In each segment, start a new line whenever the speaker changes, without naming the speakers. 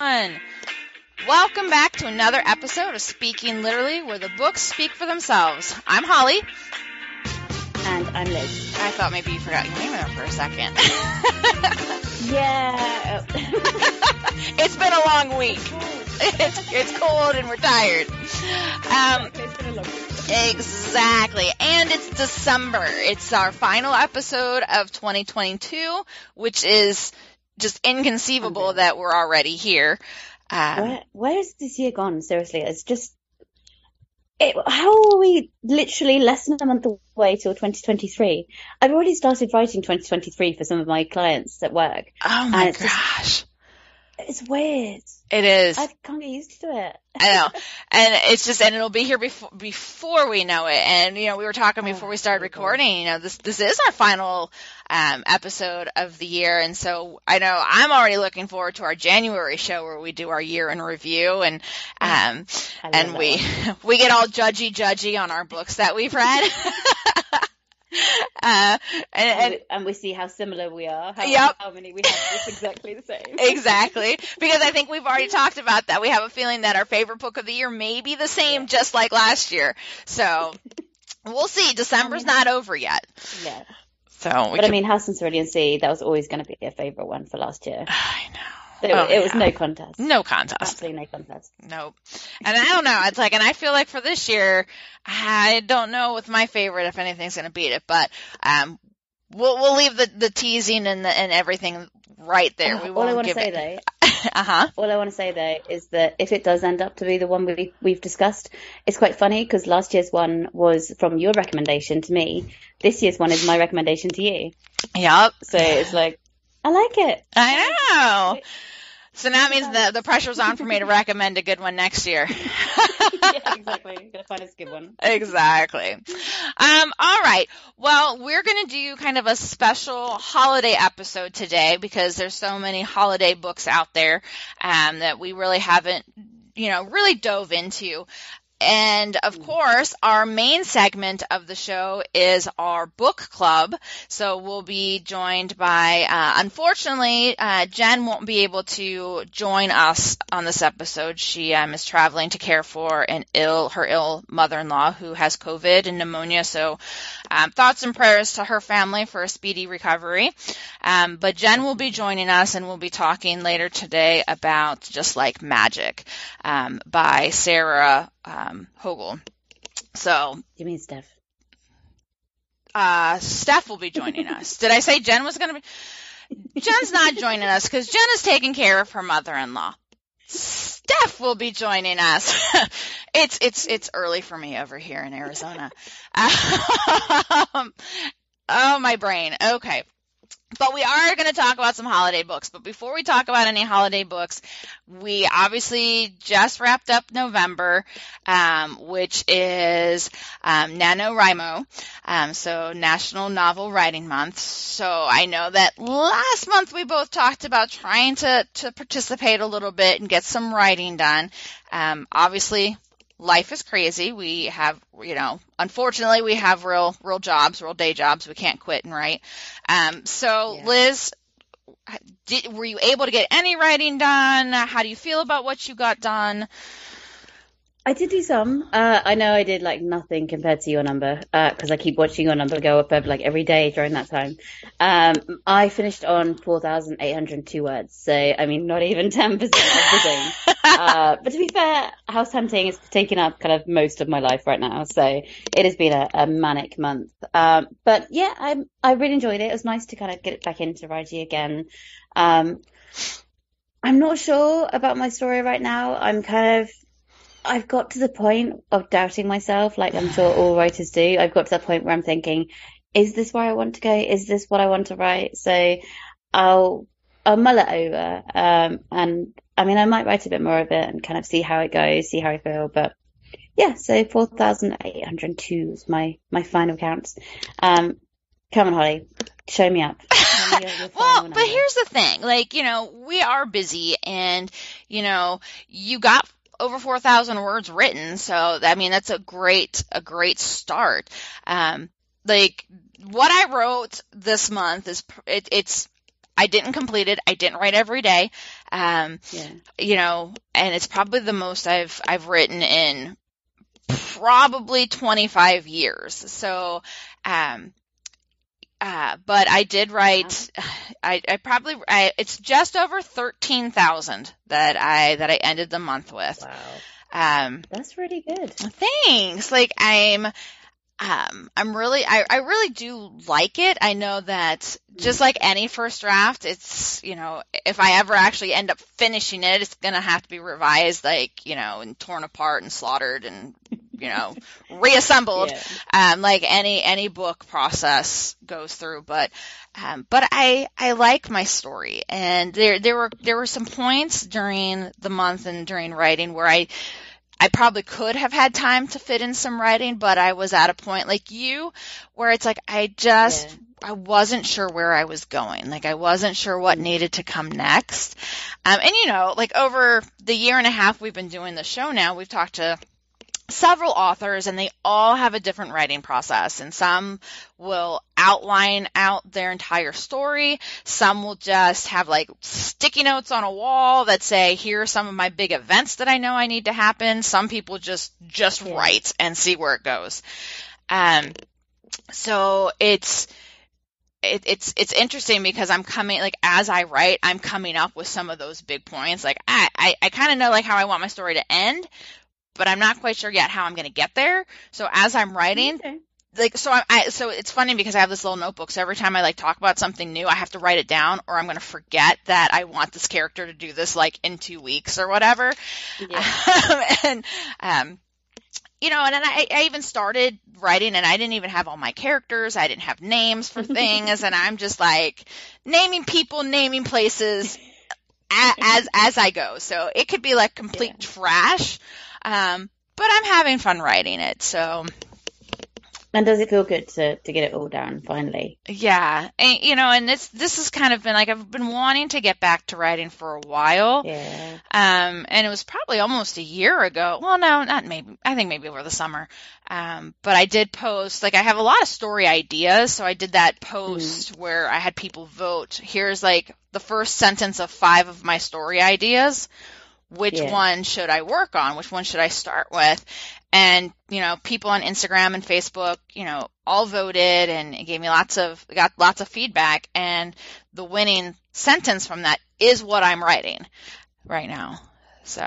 Welcome back to another episode of Speaking Literally, where the books speak for themselves. I'm Holly.
And I'm Liz.
I thought maybe you forgot your name there for a second.
yeah.
it's been a long week. It's, it's cold and we're tired. Um, exactly. And it's December. It's our final episode of 2022, which is just inconceivable that we're already here.
Um, Where, where is this year gone? Seriously, it's just. It, how are we literally less than a month away till 2023? I've already started writing 2023 for some of my clients at work.
Oh my gosh.
Just, it's weird.
It is.
I can't get used to it.
I know. And it's just, and it'll be here before, before we know it. And, you know, we were talking oh, before we started recording, you know, this, this is our final, um, episode of the year. And so I know I'm already looking forward to our January show where we do our year in review and, um, and we, one. we get all judgy judgy on our books that we've read.
Uh, and, and, and, we see how similar we are. How,
yep.
how many we have exactly the same.
exactly. Because I think we've already talked about that. We have a feeling that our favorite book of the year may be the same, yeah. just like last year. So we'll see. December's I mean, not over yet.
Yeah.
So,
but can... I mean, House and Cerulean Sea, that was always going to be a favorite one for last year.
I know.
It, oh, it was no contest.
No contest.
Absolutely no contest.
Nope. And I don't know. It's like, and I feel like for this year, I don't know with my favorite if anything's going to beat it, but um, we'll we'll leave the the teasing and the, and everything right there. Uh, we
all I want
to
say
it...
though,
uh huh.
All I want to say though is that if it does end up to be the one we we've discussed, it's quite funny because last year's one was from your recommendation to me. This year's one is my recommendation to you.
Yep.
So it's like I like it.
I know. So now that means the the pressure's on for me to recommend a good one next year.
yeah, exactly. gonna find us a good one.
Exactly. Um, all right. Well, we're gonna do kind of a special holiday episode today because there's so many holiday books out there um, that we really haven't you know, really dove into. And of mm. course, our main segment of the show is our book club. So we'll be joined by, uh, unfortunately, uh, Jenn won't be able to join us on this episode. She um, is traveling to care for an ill, her ill mother-in-law who has COVID and pneumonia. So um, thoughts and prayers to her family for a speedy recovery. Um, but Jenn will be joining us and we'll be talking later today about Just Like Magic um, by Sarah um, Hogle. So.
You mean Steph?
Uh, Steph will be joining us. Did I say Jenn was going to be? Jenn's not joining us because Jenn is taking care of her mother-in-law. Steph will be joining us. it's it's it's early for me over here in Arizona. Um, oh, my brain. Okay. But we are going to talk about some holiday books. But before we talk about any holiday books, we obviously just wrapped up November, um, which is um, NaNoWriMo, um, so National Novel Writing Month. So I know that last month we both talked about trying to, to participate a little bit and get some writing done. Um, obviously, life is crazy. We have, you know, unfortunately, we have real, real jobs, real day jobs. We can't quit and write. Um, so, yeah. Liz, did, were you able to get any writing done? How do you feel about what you got done?
I did do some. Uh, I know I did like nothing compared to your number because uh, I keep watching your number go up like every day during that time. Um, I finished on 4,802 words. So, I mean, not even 10% of the thing. uh, but to be fair, house hunting is taking up kind of most of my life right now. So it has been a, a manic month. Um, but yeah, I, I really enjoyed it. It was nice to kind of get back into writing again. Um, I'm not sure about my story right now. I'm kind of I've got to the point of doubting myself, like I'm sure all writers do. I've got to the point where I'm thinking, is this where I want to go? Is this what I want to write? So I'll I'll mull it over. Um, and I mean, I might write a bit more of it and kind of see how it goes, see how I feel. But yeah, so 4,802 is my, my final count. Um, come on, Holly, show me up.
well, but here's the thing. Like, you know, we are busy and, you know, you got over 4,000 words written. So, I mean, that's a great, a great start. Um, like what I wrote this month is, it, it's, I didn't complete it. I didn't write every day. Um,
Yeah.
you know, and it's probably the most I've I've written in probably 25 years. So, um, uh, but I did write. I, I probably I, it's just over thirteen thousand that I that I ended the month with.
Wow.
Um,
That's pretty good.
thanks. Like I'm, um, I'm really, I, I really do like it. I know that just like any first draft, it's, you know, if I ever actually end up finishing it, it's going to have to be revised, like, you know, and torn apart and slaughtered and, you know, reassembled.
Yeah.
Um, like any, any book process goes through, but, um, but I, I like my story and there, there were, there were some points during the month and during writing where I, I probably could have had time to fit in some writing, but I was at a point like you where it's like I just
Yeah.
I wasn't sure where I was going. Like I wasn't sure what needed to come next. Um, and you know, like over the year and a half we've been doing the show now, we've talked to several authors and they all have a different writing process and some will outline out their entire story. Some will just have like sticky notes on a wall that say here are some of my big events that i know i need to happen. Some people just just write and see where it goes. Um so it's it, it's it's interesting because I'm coming like as I write, I'm coming up with some of those big points. Like I I, I kind of know like how I want my story to end, but I'm not quite sure yet how I'm going to get there. So as I'm writing,
Okay.
like so I, I so it's funny because I have this little notebook. So every time I like talk about something new, I have to write it down, or I'm going to forget that I want this character to do this like in two weeks or whatever.
Yeah.
and um, you know, and then I, I even started writing, and I didn't even have all my characters. I didn't have names for things, and I'm just like naming people, naming places a- as as I go. So it could be like complete
Yeah.
trash, um, but I'm having fun writing it. So
And does it feel good to, to get it all down finally?
yeah, and you know, and this this has kind of been like I've been wanting to get back to writing for a while.
Yeah.
Um, and it was probably almost a year ago. Well, no, not maybe. I think maybe over the summer. Um, but I did post, like, I have a lot of story ideas. So I did that post where I had people vote. Here's like the first sentence of five of my story ideas. Which
Yeah.
one should I work on? Which one should I start with? And, you know, people on Instagram and Facebook, you know, all voted and it gave me lots of, got lots of feedback. And the winning sentence from that is what I'm writing right now. So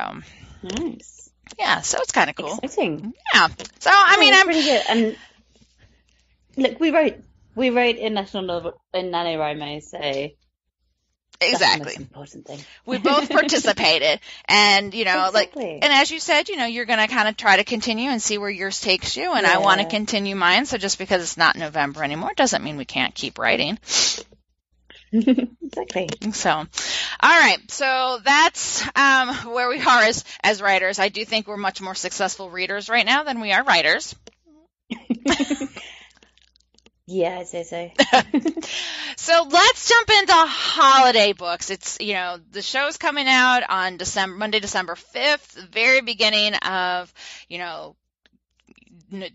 Nice.
yeah, so it's kind of cool.
Exciting.
Yeah. So I mean, I'm
pretty good. And look, we wrote we wrote in National Novel in NaNoWriMo, so
exactly.
important thing.
We both participated, and you know, like, and as you said, you know, you're gonna kind of try to continue and see where yours takes you, and I want to continue mine. So just because it's not November anymore doesn't mean we can't keep writing.
exactly.
So, all right. So that's um, where we are as as writers. I do think we're much more successful readers right now than we are writers.
Yeah, I'd say so.
So let's jump into holiday books. It's, you know, the show's coming out on December, Monday, December 5th, very beginning of, you know,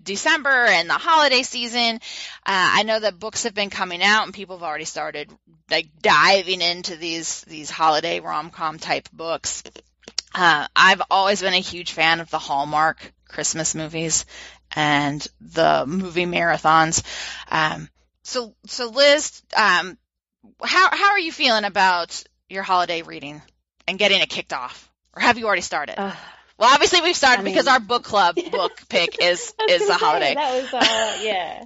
December and the holiday season. Uh, I know that books have been coming out and people have already started like diving into these, these holiday rom-com type books. Uh, I've always been a huge fan of the Hallmark Christmas movies and the movie marathons. Um, so, so Liz, um, how how are you feeling about your holiday reading and getting it kicked off, or have you already started?
Uh,
well, obviously we've started
I mean-
because our book club book pick is is the holiday.
That was uh, yeah.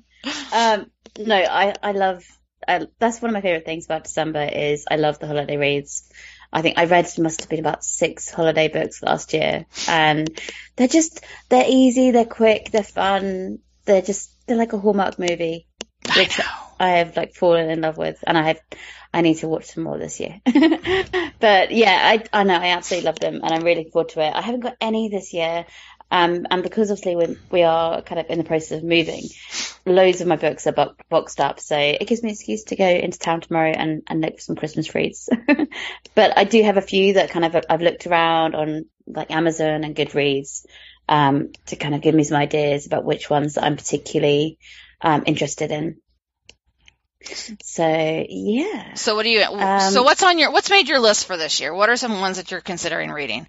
Um, no, I I love. Uh, that's one of my favorite things about December is I love the holiday reads. I think I read must have been about six holiday books last year, and they're just they're easy, they're quick, they're fun, they're just they're like a Hallmark movie,
I
which
know.
I have like fallen in love with, and I have I need to watch some more this year. but yeah, I I know I absolutely love them, and I'm really looking forward to it. I haven't got any this year, um, and because obviously we we are kind of in the process of moving, loads of my books are bo- boxed up, so it gives me an excuse to go into town tomorrow and and look for some Christmas reads. but I do have a few that kind of I've looked around on like Amazon and Goodreads. Um, to kind of give me some ideas about which ones that I'm particularly um, interested in. So yeah.
So what do you?
Um,
so what's on your? What's made your list for this year? What are some ones that you're considering reading?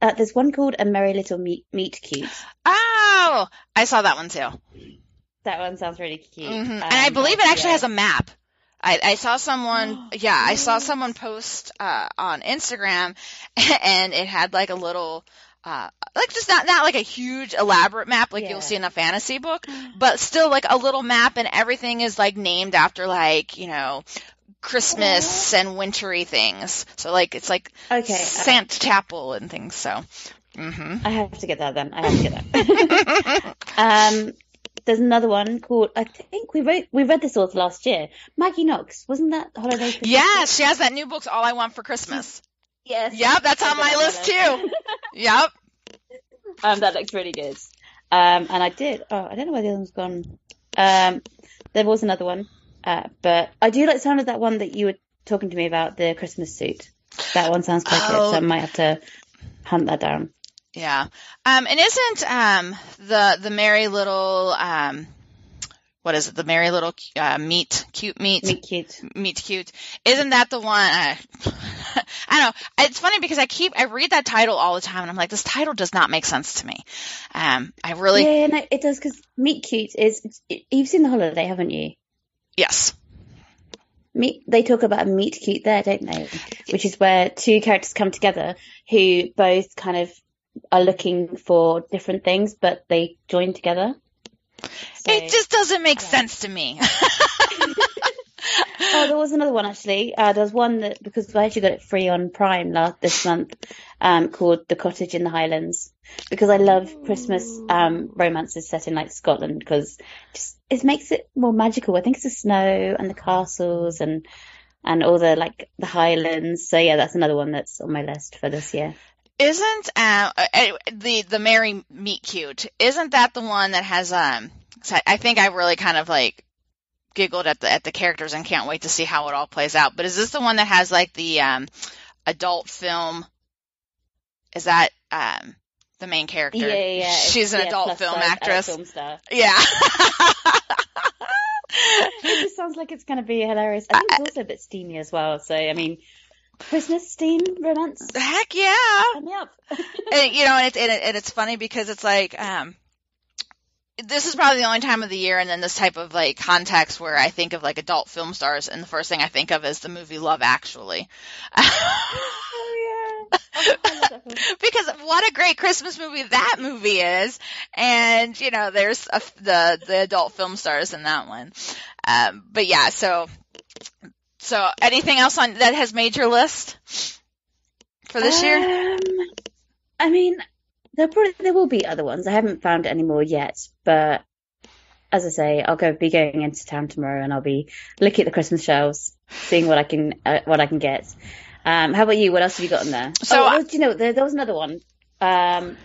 Uh, there's one called A Merry Little Meet, Meet Cute.
Oh, I saw that one too.
That one sounds really cute.
hmm
Um,
and I believe it actually
yeah.
has a map. I, I saw someone, yeah, I saw someone post uh, on Instagram, and it had like a little, uh, like just not not like a huge elaborate map like
Yeah.
you'll see in a fantasy book, but still like a little map, and everything is like named after like you know Christmas and wintry things. So like it's like
Okay,
Santa Chapel and things. So. hmm
I have to get that then. I have to get that. um, there's another one called I think we wrote we read this all last year. Maggie Knox wasn't that holiday? Christmas
yeah, she has that new book, All I Want for Christmas.
Yes.
Yep, that's on my list too. Yep.
Um, that looks really good. Um, and I did. Oh, I don't know where the other one's gone. Um, there was another one, uh, but I do like the sound of that one that you were talking to me about the Christmas suit. That one sounds quite good,
Oh.
so I might have to hunt that down.
Yeah. Um, and isn't um the the merry little um what is it? The merry little uh, meet cute meet
Meet cute.
meet cute. Isn't that the one? Uh, I don't know. It's funny because I keep I read that title all the time, and I'm like, this title does not make sense to me. Um, I really
Yeah, no, it does because Meet Cute is. it's- You've seen the holiday, haven't you?
Yes.
Meet. They talk about a meet cute there, don't they? Which is where two characters come together who both kind of are looking for different things, but they join together. So-
It just doesn't make
yeah.
sense to me.
Oh, there was another one actually. Uh, there was one that because I actually got it free on Prime last this month, um, called The Cottage in the Highlands. Because I love Christmas um romances set in like Scotland because just it makes it more magical. I think it's the snow and the castles and and all the like the Highlands. So yeah, that's another one that's on my list for this year.
Isn't uh, uh, the the merry Meet Cute? Isn't that the one that has um? I think I really kind of like giggled at the at the characters and can't wait to see how it all plays out. But is this the one that has like the um adult film? Is that um the main character?
Yeah, yeah.
She's an
yeah,
adult film
size,
actress.
film star.
Yeah.
It just sounds like it's going to be hilarious. I think it's also a bit steamy as well. So I mean, Christmas steam romance.
Heck yeah.
Sign me up.
and, you know, and it's and, it, and it's funny because it's like, um, this is probably the only time of the year, and then this type of like context where I think of like adult film stars, and the first thing I think of is the movie Love Actually.
oh yeah. I love that film.
because what a great Christmas movie that movie is, and you know, there's a, the the adult film stars in that one. Um, but yeah, so so anything else on that has made your list for this year?
Um, I mean, there probably there will be other ones. I haven't found any more yet, but as I say, I'll go be going into town tomorrow, and I'll be looking at the Christmas shelves, seeing what I can uh, what I can get. Um, how about you? What else have you got in there?
So
oh,
I-
oh, do you know there, there was another one? Um,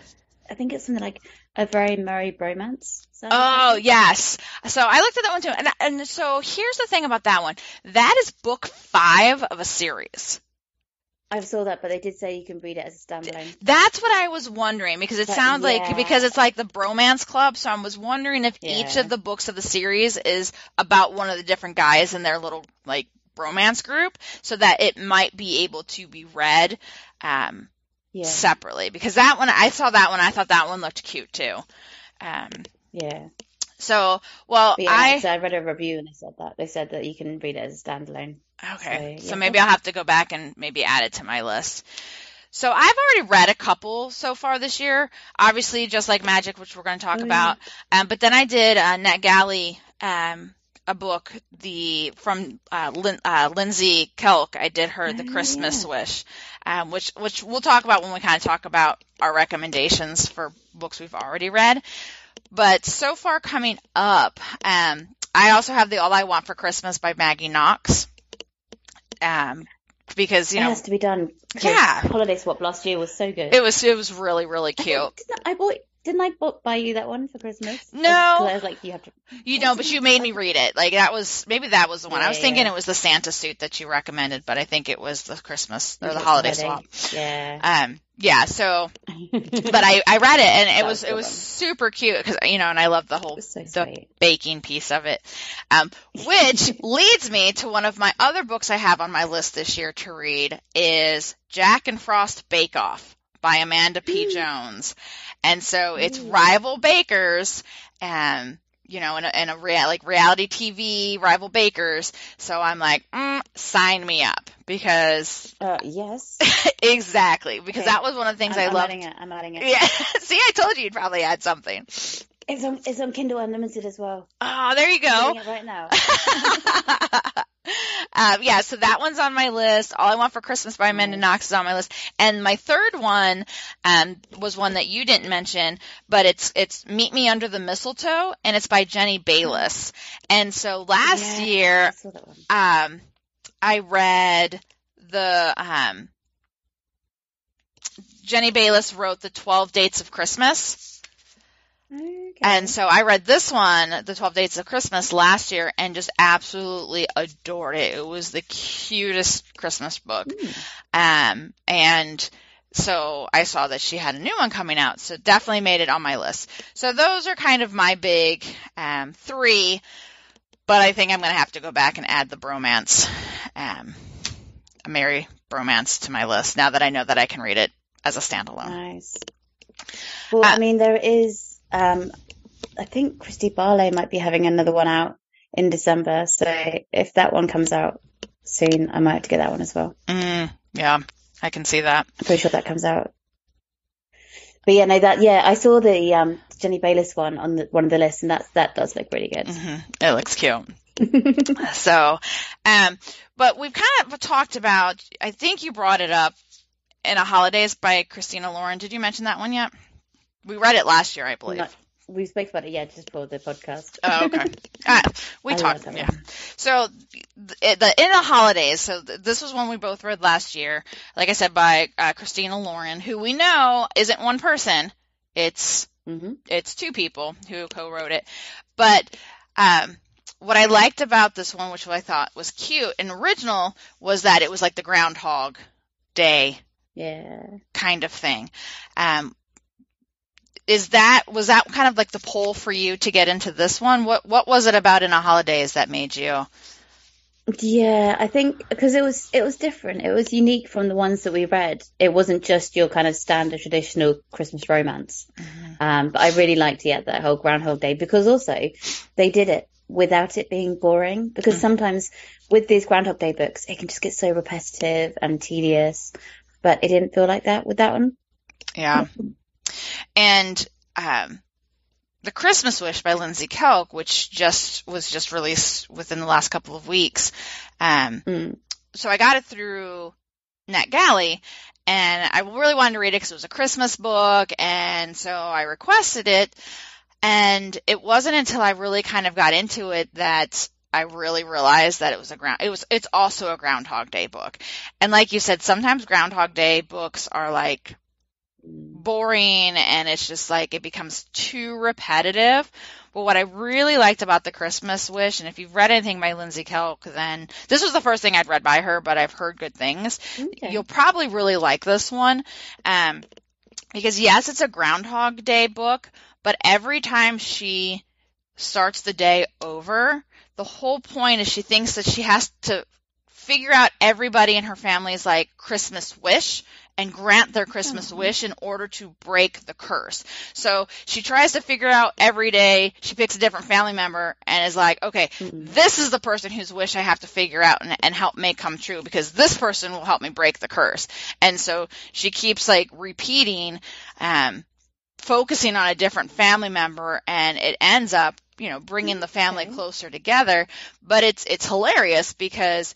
I think it's something like a very merry bromance.
Oh yes. So I looked at that one too, and and so here's the thing about that one. That is book five of a series.
I saw that, but they did say you can read it as a standalone.
That's what I was wondering because it
But,
sounds like because it's like the bromance club. So I was wondering if each of the books of the series is about one of the different guys in their little like bromance group, so that it might be able to be read um,
Yeah,
separately. Because that one, I saw that one, I thought that one looked cute too. Um,
yeah.
so well,
yeah,
I
I read a review and they said that they said that you can read it as a standalone.
Okay.
So,
So maybe I'll have to go back and maybe add it to my list. So I've already read a couple so far this year. Obviously, just like Magic, which we're going to talk
Oh, yeah.
about. Um, but then I did uh, NetGalley, um, a book, the from uh, Lin, uh, Lindsay Kelk. I did her The
Oh,
Christmas
yeah.
Wish, um, which which we'll talk about when we kind of talk about our recommendations for books we've already read. But so far coming up, um, I also have the All I Want for Christmas by Maggie Knox. Um, because you
it know, has to be done.
Yeah.
Holiday Swap last year was so good.
it was it was really really
I
cute.
think- I bought didn't I bu- buy you that one for Christmas?
No,
I was like, you have to.
You know, but you made me read it. Like that was maybe that was the one. I was thinking
yeah.
it was the Santa suit that you recommended, but I think it was the Christmas or the holiday swap.
Yeah.
Um, yeah. So, but I I read it and it was
was
it was
one.
super cute because you know, and I love the whole
so
the baking piece of it. Um, which leads me to one of my other books I have on my list this year to read is Jack and Frost Bake Off by Amanda P.
Mm.
Jones. And so it's
Ooh.
rival bakers and you know, in a, in a rea- like reality TV rival bakers. So I'm like, mm, sign me up because
Uh, yes.
exactly because
Okay.
that was one of the things
I'm,
I
I'm
loved.
adding it. I'm adding it.
Yeah. See, I told you you'd probably add something.
It's on. It's on Kindle Unlimited as well.
Oh, there you go.
I'm it right now.
um, yeah, so that one's on my list. All I Want for Christmas by Amanda Knox is on my list. And my third one um, was one that you didn't mention, but it's it's Meet Me Under the Mistletoe, and it's by Jenny Bayliss. And so last
Yeah,
year,
I saw that one.
um, I read the um, Jenny Bayliss wrote the Twelve Dates of Christmas.
Okay.
And so I read this one, The 12 Dates of Christmas, last year and just absolutely adored it. It was the cutest Christmas book.
Mm.
Um, and so I saw that she had a new one coming out, so definitely made it on my list. So those are kind of my big um, three, but I think I'm going to have to go back and add the bromance, um, a merry bromance to my list now that I know that I can read it as a standalone.
Nice. Well,
Uh,
I mean, there is. Um, I think Christie Barlow might be having another one out in December. So if that one comes out soon, I might have to get that one as well.
Mm, yeah, I can see that.
I'm pretty sure that comes out. But yeah, no, that yeah, I saw the um, Jenny Bayliss one on the, one of the lists, and that that does look pretty good.
hmm It looks cute. So, um, but we've kind of talked about, I think you brought it up in a Holidaze by Christina Lauren. Did you mention that one yet? We read it last year, I believe.
Not- we spoke about it, yeah, just for the podcast.
Oh, okay. Uh, we
I
talked, yeah.
one.
So the, the in the holidays. So th- this was one we both read last year. Like I said, by uh, Christina Lauren, who we know isn't one person. It's
hmm
it's two people who co-wrote it. But um, what I liked about this one, which I thought was cute and original, was that it was like the Groundhog Day
Yeah.
kind of thing. Um, is that was that kind of like the pull for you to get into this one? What what was it about in a Holidaze that made you?
Yeah, I think because it was it was different. It was unique from the ones that we read. It wasn't just your kind of standard traditional Christmas romance. Um, but I really liked yeah that whole Groundhog Day because also they did it without it being boring. Because
Mm.
sometimes with these Groundhog Day books, it can just get so repetitive and tedious. But it didn't feel like that with that one.
Yeah. And um, the Christmas Wish by Lindsay Kelk, which just was just released within the last couple of weeks. Um,
Mm.
so I got it through NetGalley, and I really wanted to read it because it was a Christmas book, and so I requested it. And it wasn't until I really kind of got into it that I really realized that it was a ground. It was. It's also a Groundhog Day book, and like you said, sometimes Groundhog Day books are like. Boring and it's just like it becomes too repetitive. But what I really liked about the Christmas Wish, and if you've read anything by Lindsay Kelk, then this was the first thing I'd read by her, but I've heard good things.
Okay.
You'll probably really like this one. Um, because yes, it's a Groundhog Day book, but every time she starts the day over, the whole point is she thinks that she has to figure out everybody in her family's like Christmas wish and grant their Christmas
Mhm.
wish in order to break the curse. So she tries to figure out every day, she picks a different family member and is like, okay,
Mm.
this is the person whose wish I have to figure out and, and help make come true because this person will help me break the curse. And so she keeps like repeating, um, focusing on a different family member and it ends up, you know, bringing the family
Okay.
closer together. But it's, it's hilarious because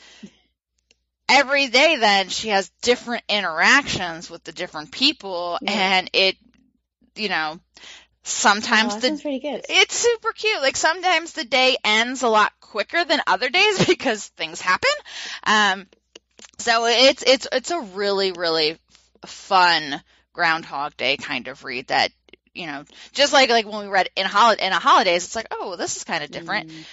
every day then she has different interactions with the different people
Yeah.
and it, you know, sometimes
Oh,
the it's super cute. Like sometimes the day ends a lot quicker than other days because things happen. Um, so it's it's it's a really really fun Groundhog Day kind of read that you know, just like like when we read in hol- in a Holidaze, it's like, oh, this is kind of different.
Mm.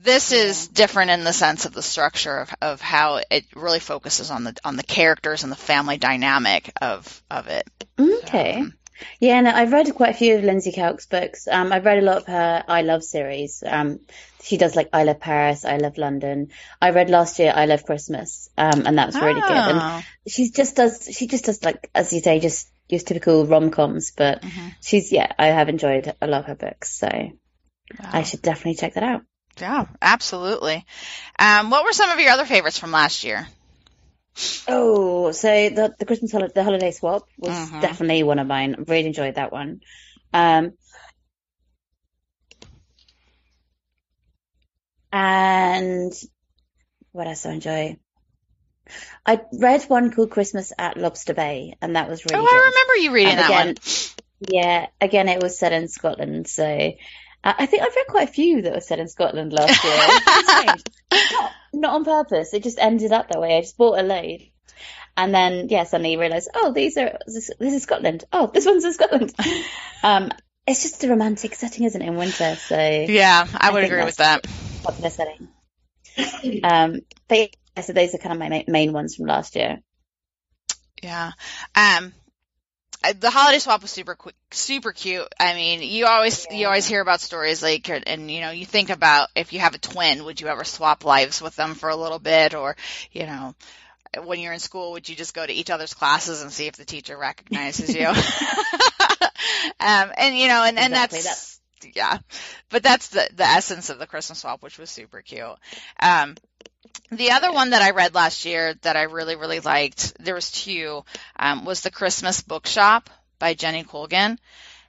This is different in the sense of the structure of, of how it really focuses on the on the characters and the family dynamic of of it.
Okay.
Um,
Yeah, no, I've read quite a few of Lindsay Kelk's books. Um, I've read a lot of her I Love series. Um, she does like I Love Paris, I Love London. I read last year I Love Christmas, um, and that was really good. And
oh.
she just does, she just does like, as you say, just your typical rom-coms, but
Mhm.
she's, yeah, I have enjoyed a lot of her books, so I should definitely check that out.
Yeah, absolutely. Um, what were some of your other favorites from last year?
Oh, so the the Christmas holiday, the holiday swap was
Mhm.
definitely one of mine. I really enjoyed that one. Um, and what else I enjoy? I read one called Christmas at Lobster Bay, and that was really
oh,
good.
I remember you reading
And
that
again,
one.
Yeah, again, it was set in Scotland, so I think I've read quite a few that were set in Scotland last year. Not, not on purpose. It just ended up that way. I just bought a load. And then, yeah, suddenly you realise, oh, these are, this, this is Scotland. Oh, this one's in Scotland. Um, it's just a romantic setting, isn't it, in winter? So,
Yeah, I would agree with that.
popular setting. Um, but yeah, so those are kind of my main ones from last year.
Yeah. Um, the holiday swap was super quick, super cute. I mean, you always you always hear about stories like, and you know, you think about if you have a twin, would you ever swap lives with them for a little bit, or you know, when you're in school, would you just go to each other's classes and see if the teacher recognizes you? um, and you know, and and
Exactly,
that's yeah, but that's the the essence of the Christmas swap, which was super cute. Um, the other one that I read last year that I really, really liked, there was two, um, was The Christmas Bookshop by Jenny Colgan.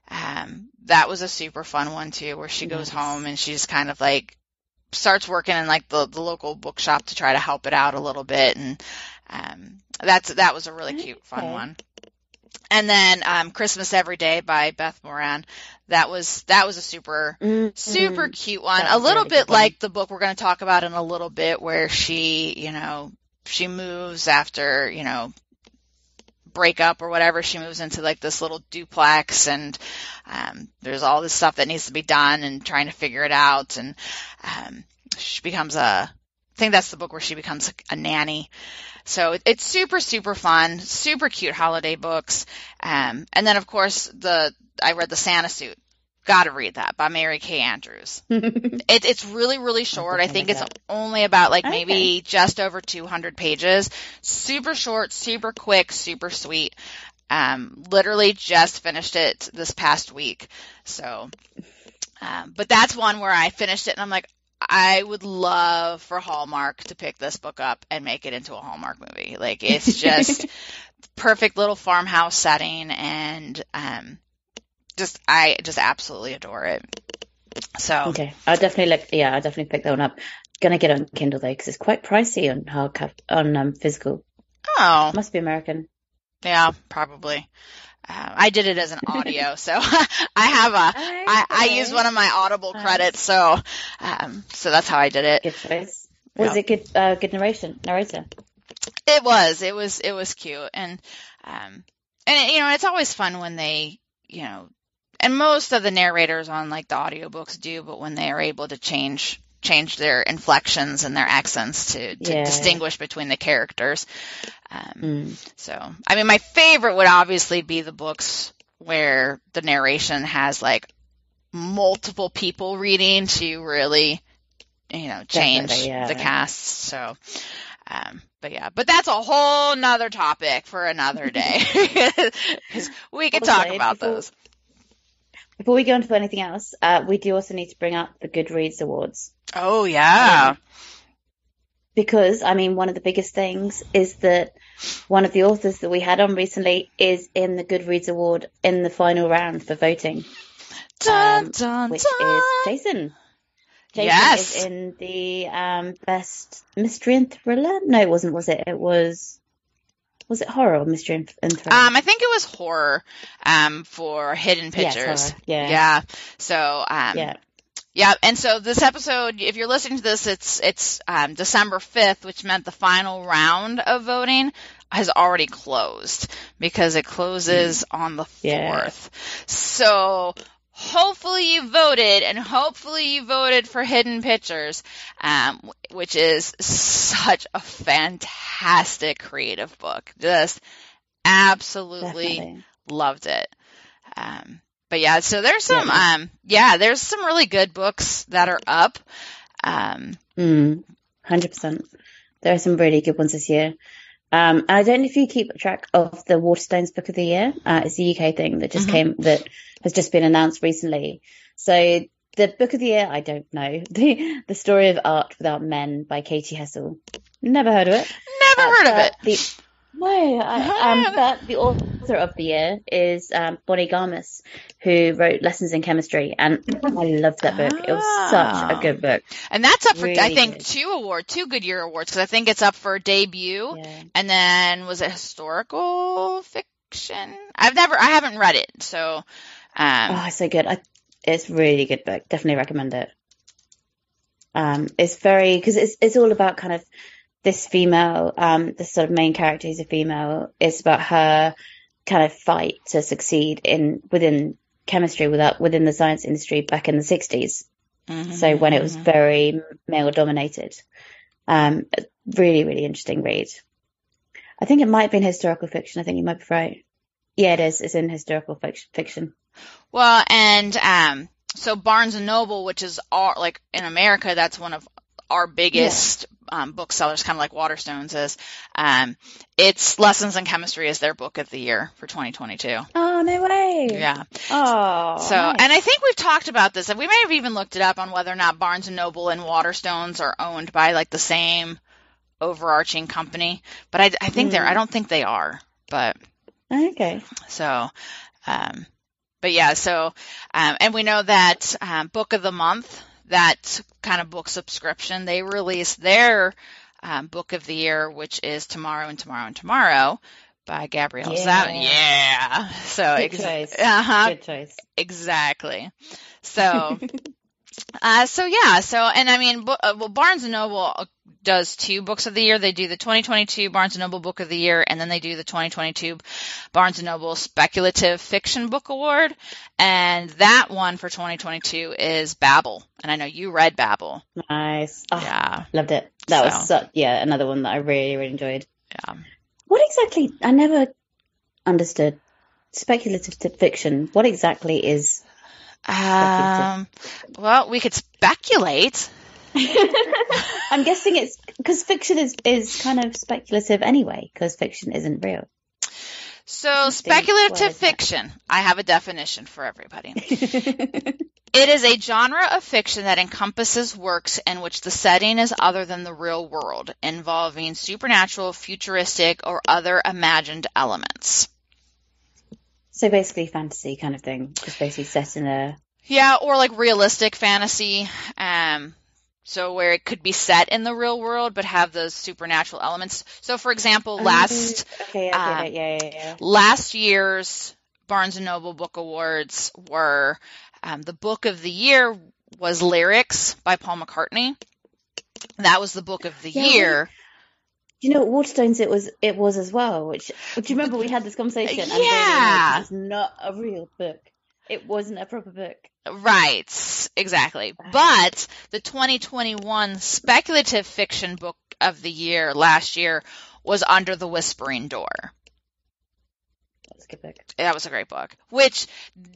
Um, that was a super fun one too, where she goes
Nice.
home and she's kind of like starts working in like the, the local bookshop to try to help it out a little bit. And, um, that's, that was a really cute, fun
Okay.
one. And then, um, Christmas Every Day by Beth Moran. That was, that was a super,
Mm,
super cute one. A little bit
one.
like the book we're going to talk about in a little bit, where she, you know, she moves after, you know, breakup or whatever. She moves into like this little duplex, and um, there's all this stuff that needs to be done, and trying to figure it out. And um, she becomes a, I think that's the book where she becomes a, a nanny. So it's super, super fun, super cute holiday books. Um, and then of course the I read the Santa Suit. Got to read that by Mary Kay Andrews. It, it's really, really short. I think it's only about like
Okay.
maybe just over 200 pages. Super short, super quick, super sweet. Um, literally just finished it this past week. So, um, but that's one where I finished it and I'm like, I would love for Hallmark to pick this book up and make it into a Hallmark movie. Like it's just perfect little farmhouse setting and, um, just, I just absolutely adore it. So.
Okay, I'll definitely look. Yeah, I'll definitely pick that one up. Gonna get on Kindle though, because it's quite pricey on hard on um, physical.
Oh,
Must be American.
yeah, probably. Um, I did it as an audio, so I have a. I, I use one of my Audible
Nice.
credits, so um, so that's how I did it.
Good choice. Was
Yeah.
it good? Uh, good narration, narrator.
It was, it was, it was cute, and um, and you know, it's always fun when they, you know, and most of the narrators on like the audiobooks do, but when they are able to change change their inflections and their accents to, to
Yeah.
distinguish between the characters. Um,
Mm.
So, I mean, my favorite would obviously be the books where the narration has like multiple people reading to really, you know, change
yeah.
the cast. So, um, but yeah, but that's a whole nother topic for another day. we could talk about those.
Before we go on to anything else, uh, we do also need to bring up the Goodreads Awards
Oh yeah.
because, I mean, one of the biggest things is that one of the authors that we had on recently is in the Goodreads Award in the final round for voting,
Dun,
um,
dun,
which
dun.
is Jason. Jason
Yes.
is in the um, best mystery and thriller. No, it wasn't. Was it? It was. Was it horror or mystery and, and thriller?
Um, I think it was horror, um, for Hidden Pictures.
horror, yeah.
Yeah. So, um,
yeah.
Yeah, and so this episode, if you're listening to this, it's it's um, December 5th, which meant the final round of voting has already closed because it closes on the 4th.
Yeah.
so hopefully you voted and hopefully you voted for Hidden Pictures, um, which is such a fantastic creative book. Just absolutely
Definitely.
loved it. Um, but yeah, so there's some,
Yeah.
um, yeah, there's some really good books that are up. Um,
Mm, 100%. There are some really good ones this year. Um, and I don't know if you keep track of the Waterstones Book of the Year. Uh, it's a UK thing that just
Mhm.
came, that has just been announced recently. So the Book of the Year, I don't know. The, the Story of Art Without Men by Katy Hessel. Never heard of it.
never
Uh,
heard of it.
The, no, I, um, but the author of the year is um, Bonnie Garmus, who wrote Lessons in Chemistry, and I loved that book. It was such a
Oh.
good book.
And that's up for, I think,
good.
two award, two Goodyear awards, because I think it's up for debut,
Yeah.
and then was it historical fiction? I've never, I haven't read it, so, um,
Oh, it's so good. I, it's really good book. Definitely recommend it. Um, it's very because it's it's all about kind of this female, um, this sort of main character who's a female. It's about her kind of fight to succeed in within chemistry without within the science industry back in the sixties.
mhm,
So when it was
mhm.
very male dominated. Um, really really interesting read. I think it might have been historical fiction. I think you might be right. Yeah, it is. It's in historical fiction.
Well, and um, so Barnes and Noble, which is our like in America, that's one of our biggest um, booksellers, kind of like Waterstones is. Um, it's Lessons in Chemistry is their book of the year for 2022.
Oh no way!
Yeah.
Oh,
So,
nice.
and I think we've talked about this. And we may have even looked it up on whether or not Barnes and Noble and Waterstones are owned by like the same overarching company. But I, I think they're.
Hmm.
I don't think they are. But
okay.
so, um, but yeah. So, um, and we know that um, Book of the Month, that kind of book subscription, they release their um, Book of the Year, which is Tomorrow and Tomorrow and Tomorrow by Gabrielle
Yeah.
Yeah. So,
Good
ex-
choice.
uh-huh,
Good choice.
Exactly. So, uh, so yeah. So, and I mean, uh, well, Barnes and Noble uh, does two books of the year. They do the 2022 Barnes and Noble Book of the Year, and then they do the 2022 Barnes and Noble Speculative Fiction Book Award. And that one for 2022 is Babel. And I know you read Babel.
Nice. Oh,
Yeah.
Loved it. That
So.
was such, yeah, another one that I really, really enjoyed.
Yeah.
What exactly? I never understood speculative fiction. What exactly is?
Um, well, we could speculate.
I'm guessing it's because fiction is is kind of speculative anyway, because fiction isn't real.
So, speculative fiction. I have a definition for everybody. It is a genre of fiction that encompasses works in which the setting is other than the real world, involving supernatural, futuristic, or other imagined elements.
So basically, fantasy kind of thing, just basically set in a.
Yeah, or like realistic fantasy. Um, so where it could be set in the real world but have those supernatural elements. So, for example, last
Okay, yeah,
um,
okay, yeah, yeah, yeah.
last year's Barnes and Noble Book Awards were um, the book of the year was Lyrics by Paul McCartney. That was the book of the year.
Do you know Waterstones it was? It was as well. Which do you remember we had this conversation? And they were like,
Yeah.
it's not a real book. It wasn't a proper book.
Right, exactly. But the 2021 speculative fiction book of the year last year was Under the Whispering Door.
That was a.
That was a great book. Which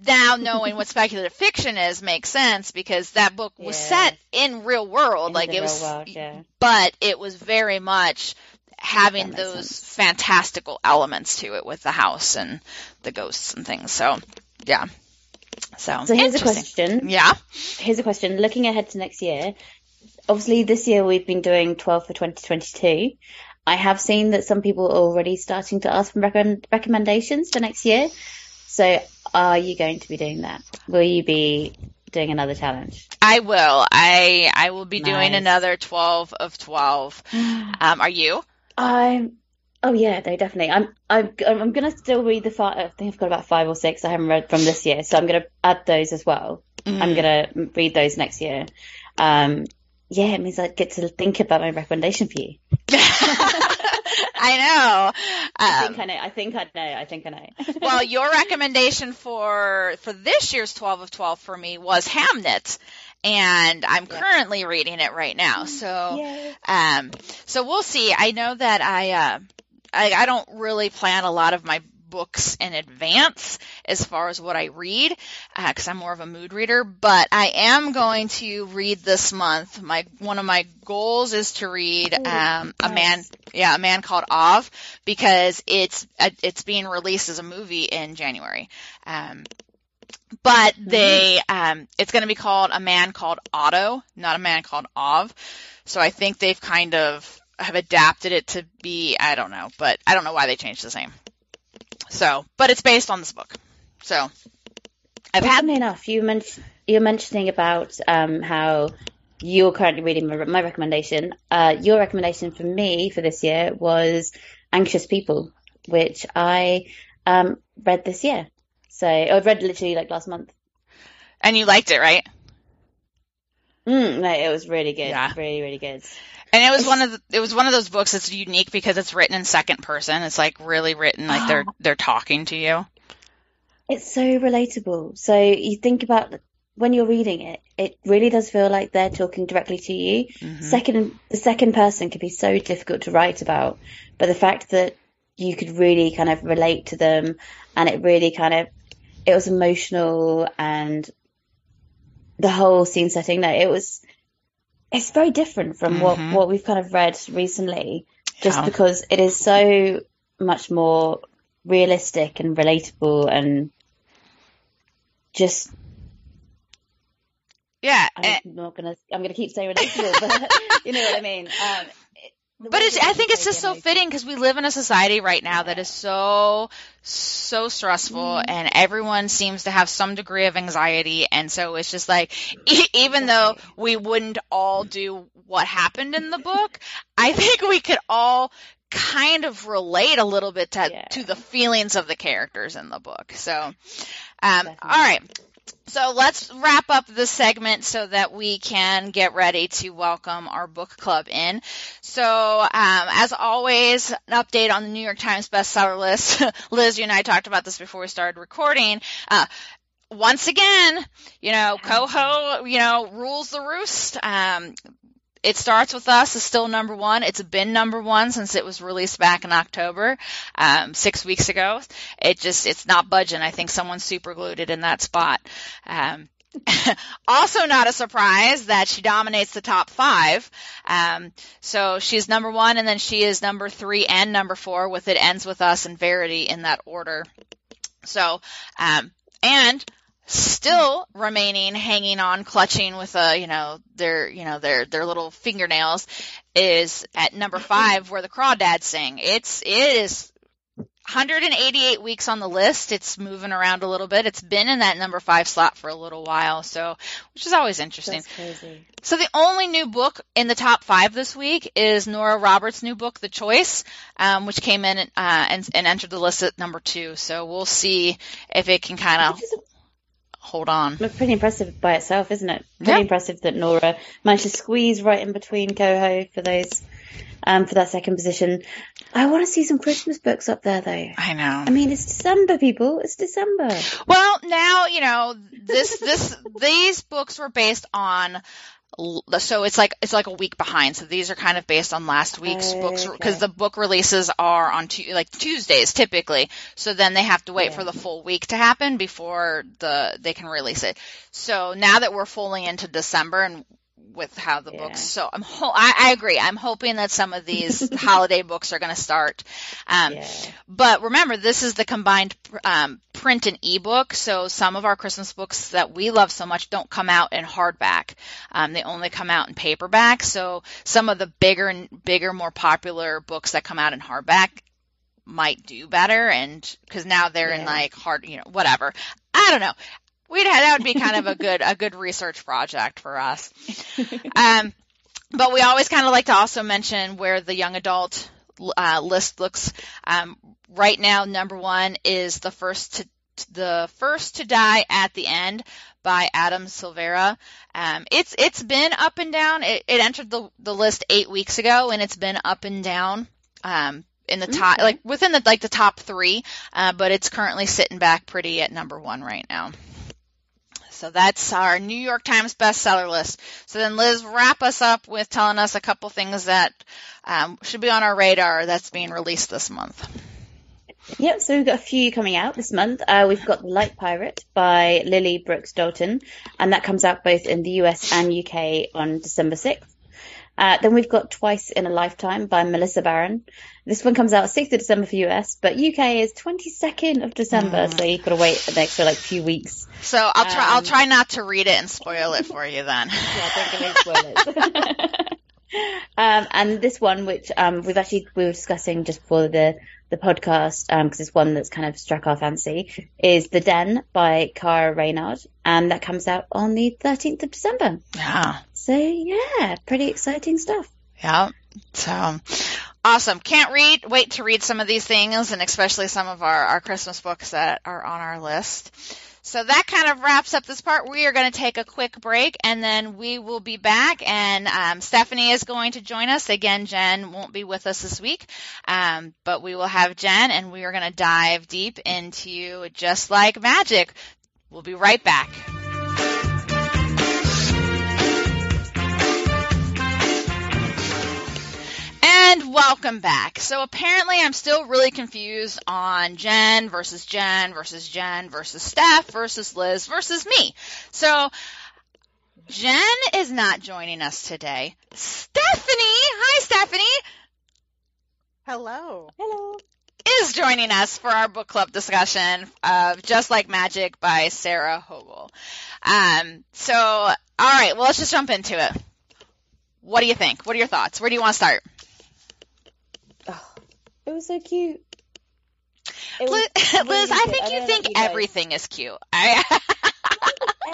now knowing what speculative fiction is makes sense because that book was
Yeah.
set in real world.
In
like it was
world, yeah.
but it was very much having those
sense.
fantastical elements to it with the house and the ghosts and things. So, yeah. So,
So here's a question.
Yeah.
Here's a question. Looking ahead to next year, obviously this year we've been doing 12 for 2022. I have seen that some people are already starting to ask for recommend- recommendations for next year. So are you going to be doing that? Will you be doing another challenge?
I will. I I will be doing another 12 of 12. Um, are you?
I'm. Oh yeah, no, definitely. I'm. I'm. I'm gonna still read the five. I think I've got about five or six I haven't read from this year, so I'm gonna add those as well. I'm
Mm.
gonna read those next year. Um, yeah, it means I get to think about my recommendation for you.
I know.
I think I know. I think I know. I think I know.
well, your recommendation for for this year's 12 of 12 for me was Hamnet. And I'm yeah. currently reading it right now. So, um, so we'll see. I know that I, uh, I, I don't really plan a lot of my books in advance as far as what I read because uh, I'm more of a mood reader. But I am going to read this month. My one of my goals is to read um, a man, yeah, a man called Ove because it's uh, it's being released as a movie in January. Um, but mm-hmm. they um, it's going to be called a man called Otto, not a man called Ove. So I think they've kind of have adapted it to be I don't know, but I don't know why they changed the name. So, but it's based on this book. So,
I've had enough. You mentioned you're mentioning about um, how you're currently reading my, my recommendation. Uh, your recommendation for me for this year was Anxious People, which I um, read this year. So I read literally like last month.
And you liked it, right?
Mm, no, it was really good. Yeah. Really, really good.
And it was one of the, it was one of those books that's unique because it's written in second person. It's like really written like they're they're talking to you.
It's so relatable. So you think about when you're reading it, it really does feel like they're talking directly to you. Mm-hmm. Second, the second person can be so difficult to write about, but the fact that you could really kind of relate to them, and it really kind of, it was emotional and the whole scene setting. No, it was it's very different from mm-hmm. what what we've kind of read recently, just yeah. because it is so much more realistic and relatable and just
yeah.
I'm eh not gonna I'm gonna keep saying relatable, but you know what I mean. Um,
but it's, I think it's just so fitting because we live in a society right now that is so, so stressful mm. and everyone seems to have some degree of anxiety. And so it's just like, e- even though we wouldn't all do what happened in the book, I think we could all kind of relate a little bit to, yeah. to the feelings of the characters in the book. So, um, all right. So let's wrap up this segment so that we can get ready to welcome our book club in. So, um, as always, an update on the New York Times bestseller list. Liz, you and I talked about this before we started recording. Uh, once again, you know, Coho, you know, rules the roost. Um, it Starts With Us is still number one. It's been number one since it was released back in October, um, six weeks ago. It just, it's not budging. I think someone super glued it in that spot. Um, also not a surprise that she dominates the top five. Um, so she's number one and then she is number three and number four with It Ends With Us and Verity in that order. So, um, and still remaining hanging on clutching with a you know their you know their their little fingernails is at number five where the crawdads sing it's it is 188 weeks on the list. It's moving around a little bit. It's been in that number five slot for a little while, so which is always interesting.
That's crazy.
So the only new book in the top five this week is Nora Roberts' new book, The Choice, um, which came in uh, and, and entered the list at number two. So we'll see if it can kind of hold on.
Look, pretty impressive by itself, isn't it? Pretty yeah. impressive that Nora managed to squeeze right in between Coho for those um, for that second position. I want to see some Christmas books up there, though.
I know.
I mean, it's December, people. It's December.
Well, now you know this. This these books were based on so it's like it's like a week behind. So these are kind of based on last week's oh, books because the book releases are on tu- like Tuesdays typically. So then they have to wait yeah. for the full week to happen before the they can release it. So now that we're fully into December and with how the yeah. books. So I'm ho- I, I, agree. I'm hoping that some of these holiday books are going to start. Um, yeah. But remember, this is the combined um, print and ebook. So some of our Christmas books that we love so much don't come out in hardback. Um, they only come out in paperback. So some of the bigger and bigger, more popular books that come out in hardback might do better and because now they're yeah. in like hard you know whatever i don't know we'd that would be kind of a good a good research project for us. Um, but we always kind of like to also mention where the young adult uh, list looks. Um, right now, number one is the first to the first to die at the end by Adam Silvera. Um, it's it's been up and down. It, it entered the the list eight weeks ago, and it's been up and down. Um, in the top, like within the like the top three, uh, but it's currently sitting back pretty at number one right now. So that's our New York Times bestseller list. So then, Liz, wrap us up with telling us a couple things that um, should be on our radar that's being released this month.
Yep, so we've got a few coming out this month. Uh, we've got The Light Pirate by Lily Brooks Dalton, and that comes out both in the US and UK on December 6th. Uh, then we've got Twice in a Lifetime by Melissa Baron. This one comes out 6th of December for US, but UK is 22nd of December, mm. so you've got to wait an extra like few weeks.
So I'll try. Um, I'll try not to read it and spoil it for you then.
yeah, don't give me spoilers. um, and this one, which um, we've actually we were discussing just before the the podcast, because um, it's one that's kind of struck our fancy, is The Den by Kara Reynard, and that comes out on the 13th of December.
Yeah.
So yeah, pretty exciting stuff.
Yeah. So awesome. Can't read, wait to read some of these things, and especially some of our, our Christmas books that are on our list. So that kind of wraps up this part. We are going to take a quick break and then we will be back. And um, Stephanie is going to join us. Again, Jenn won't be with us this week, um, but we will have Jenn and we are going to dive deep into Just Like Magic. We'll be right back. And welcome back. So apparently I'm still really confused on Jen versus Jen versus Jen versus Steph versus Liz versus me. So Jenn is not joining us today. Stephanie, hi Stephanie.
Hello.
Hello.
Is joining us for our book club discussion of Just Like Magic by Sarah Hogle. Um, so, all right, well, let's just jump into it. What do you think? What are your thoughts? Where do you want to start?
It was so cute.
Liz, really Liz I think you think you everything is cute. I...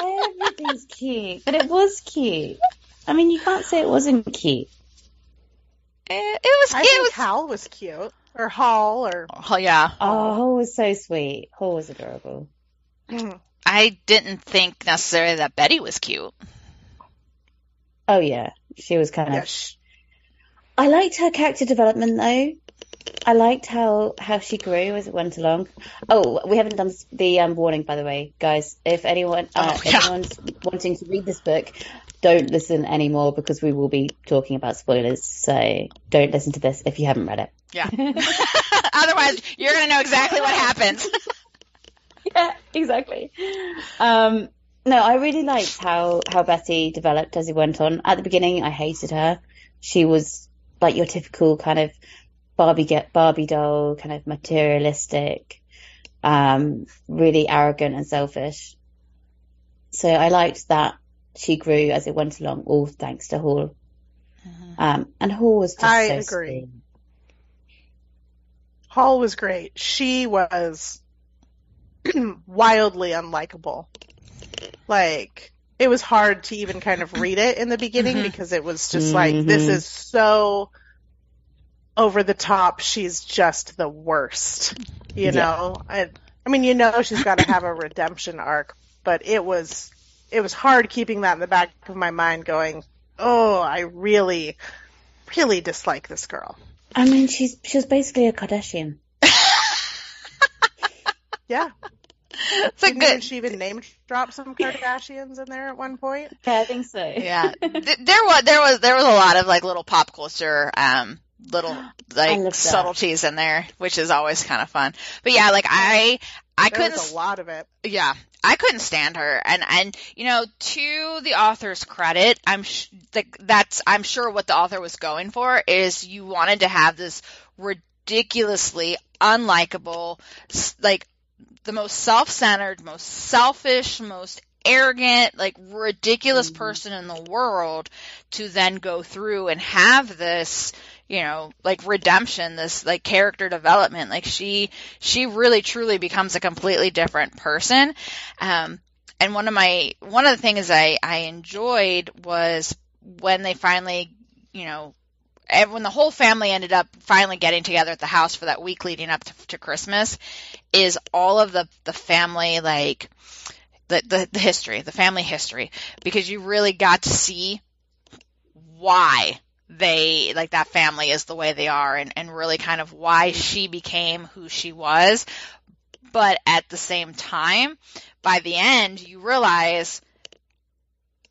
Everything's cute, but it was cute. I mean, you can't say it wasn't cute.
It, it was.
I
it
think
was...
Hal was cute, or Hall, or
oh yeah.
Oh, Hall was so sweet. Hall was adorable.
I didn't think necessarily that Betty was cute.
Oh yeah, she was kind of. I liked her character development though. I liked how how she grew as it went along. Oh, we haven't done the um, warning, by the way, guys. If anyone uh, oh, yeah. anyone's wanting to read this book, don't listen anymore because we will be talking about spoilers. So don't listen to this if you haven't read it.
Yeah. Otherwise, you're gonna know exactly what happens.
yeah, exactly. Um, no, I really liked how how Betty developed as it went on. At the beginning, I hated her. She was like your typical kind of Barbie get Barbie doll, kind of materialistic, um, really arrogant and selfish. So I liked that she grew as it went along, all thanks to Hall. Mm-hmm. Um, and Hall was just I so agree. Sweet.
Hall was great. She was wildly unlikable. Like it was hard to even kind of read it in the beginning mm-hmm. because it was just mm-hmm. like this is so over the top. She's just the worst. You yeah. know, I, I mean, you know, she's got to have a redemption arc, but it was, it was hard keeping that in the back of my mind, going, "Oh, I really, really dislike this girl."
I mean, she's she's basically a Kardashian.
yeah.
It's a good.
She even name dropped some Kardashians in there at one point.
Yeah, I think so.
Yeah, there was there was there was a lot of like little pop culture um little like subtleties in there, which is always kind of fun. But yeah, like I I
there
couldn't
a lot of it.
Yeah, I couldn't stand her, and and you know, to the author's credit, I'm sh- like that's I'm sure what the author was going for is you wanted to have this ridiculously unlikable, like the most self-centered, most selfish, most arrogant, like ridiculous mm-hmm. person in the world to then go through and have this, you know, like redemption, this like character development. Like she, she really truly becomes a completely different person. Um, and one of my, one of the things I, I enjoyed was when they finally, you know, when the whole family ended up finally getting together at the house for that week leading up to, to Christmas, is all of the the family like the, the the history, the family history, because you really got to see why they like that family is the way they are and, and really kind of why she became who she was. But at the same time, by the end, you realize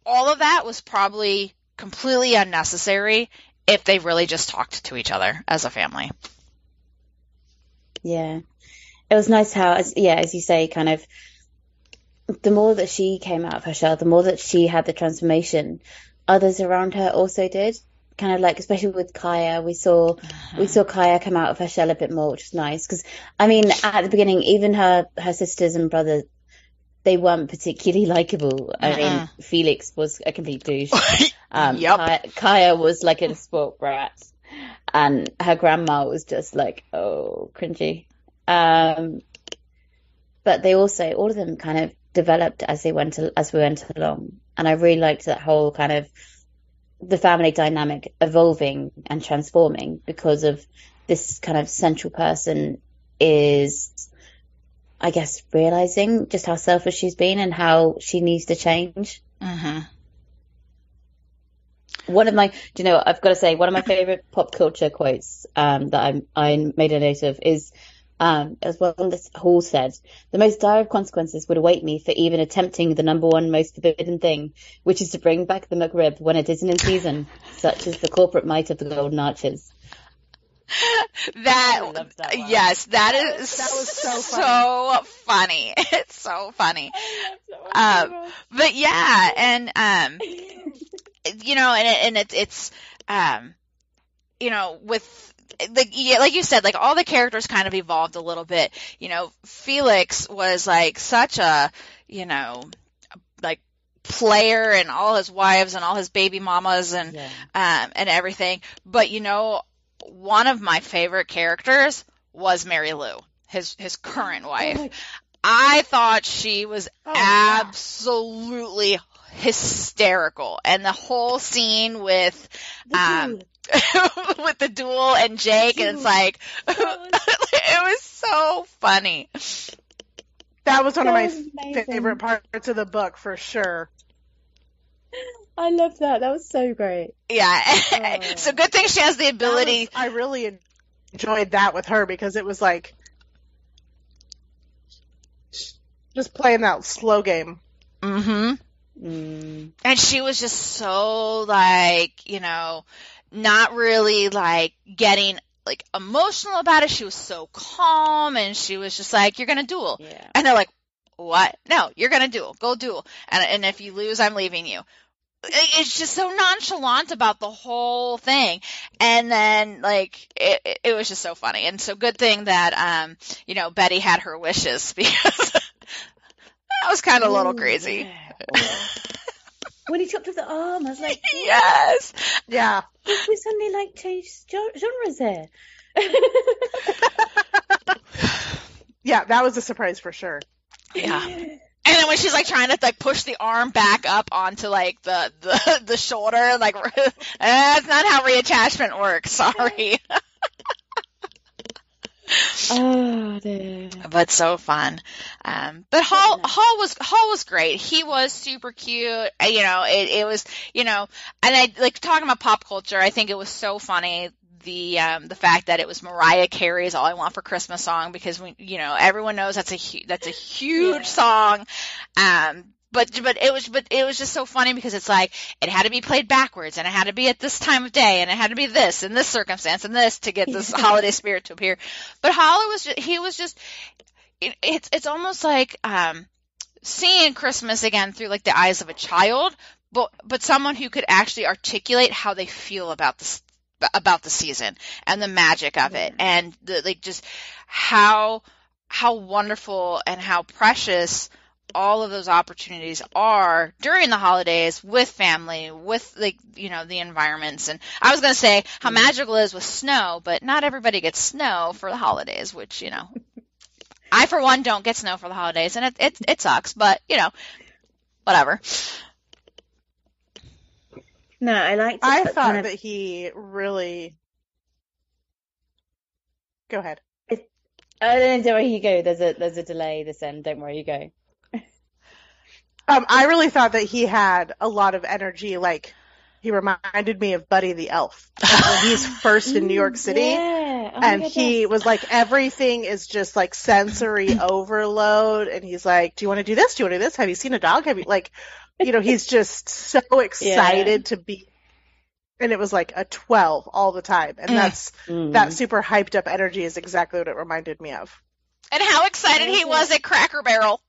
all of that was probably completely unnecessary if they really just talked to each other as a family.
Yeah. It was nice how, as, yeah, as you say, kind of the more that she came out of her shell, the more that she had the transformation, others around her also did. Kind of like, especially with Kaya, we saw uh-huh. we saw Kaya come out of her shell a bit more, which is nice. Because I mean, at the beginning, even her her sisters and brothers, they weren't particularly likable. I uh-huh. mean, Felix was a complete douche. Um, yep. Kaya, Kaya was like a sport brat, and her grandma was just like, oh, cringy. Um, but they also, all of them, kind of developed as they went as we went along, and I really liked that whole kind of the family dynamic evolving and transforming because of this kind of central person is, I guess, realizing just how selfish she's been and how she needs to change.
Mm-hmm.
One of my, do you know, I've got to say, one of my favorite pop culture quotes um, that I, I made a note of is um, as well as Hall said, the most dire of consequences would await me for even attempting the number one most forbidden thing, which is to bring back the McRib when it isn't in season, such as the corporate might of the Golden Arches.
That, that yes, that is that was so funny. So funny. It's so funny. Um, but yeah, and um, you know, and it, and it's it's um, you know, with like yeah, like you said, like all the characters kind of evolved a little bit. You know, Felix was like such a, you know, like player and all his wives and all his baby mamas and yeah. um and everything. But you know, one of my favorite characters was Mary Lou, his his current oh wife. Oh I thought she was oh, absolutely yeah. hysterical, and the whole scene with um, with the duel and Jake, and it's like it was so funny.
That was one that of my amazing. favorite parts of the book for sure.
I love that. That was so great.
Yeah. Oh. so good thing she has the ability. Was,
I really enjoyed that with her because it was like just playing that slow game.
Mm-hmm. Mm. And she was just so like, you know, not really like getting like emotional about it. She was so calm and she was just like, you're going to duel. Yeah. And they're like, what? No, you're going to duel. Go duel. And, and if you lose, I'm leaving you. It's just so nonchalant about the whole thing. And then like, it, it was just so funny. And so good thing that, um, you know, Betty had her wishes because that was kind of a little crazy.
Yeah. When he chopped off the arm, I was like, what?
yes,
yeah.
We suddenly like changed genres there.
yeah, that was a surprise for sure.
Yeah. And then when she's like trying to like push the arm back up onto like the the, the shoulder, like that's not how reattachment works. Sorry.
Oh, dear.
But so fun. Um, but Hall Hall was Hall was great. He was super cute. Uh, you know, it it was you know, and I like talking about pop culture. I think it was so funny the um, the fact that it was Mariah Carey's "All I Want for Christmas" song because we you know everyone knows that's a hu- that's a huge yeah. song. Um, but but it was but it was just so funny because it's like it had to be played backwards and it had to be at this time of day and it had to be this in this circumstance and this to get this holiday spirit to appear. But Holly was just, he was just it, it's it's almost like um seeing Christmas again through like the eyes of a child, but but someone who could actually articulate how they feel about this about the season and the magic of it and the like just how how wonderful and how precious all of those opportunities are during the holidays with family, with like you know the environments. And I was going to say how mm-hmm. magical it is with snow, but not everybody gets snow for the holidays, which you know, I for one don't get snow for the holidays, and it it, it sucks, but you know, whatever.
No, I like.
I thought kind of... that he really. Go ahead.
Oh, don't worry, you go. There's a there's a delay this end. Don't worry, you go.
Um, I really thought that he had a lot of energy, like he reminded me of Buddy the Elf like when he's first in New York City.
Yeah. Oh
and he was like, everything is just like sensory overload. And he's like, Do you want to do this? Do you want to do this? Have you seen a dog? Have you like, you know, he's just so excited to be. And it was like a 12 all the time. And
Mm.
that's
Mm.
that super hyped up energy is exactly what it reminded me of.
And how excited he was at Cracker Barrel.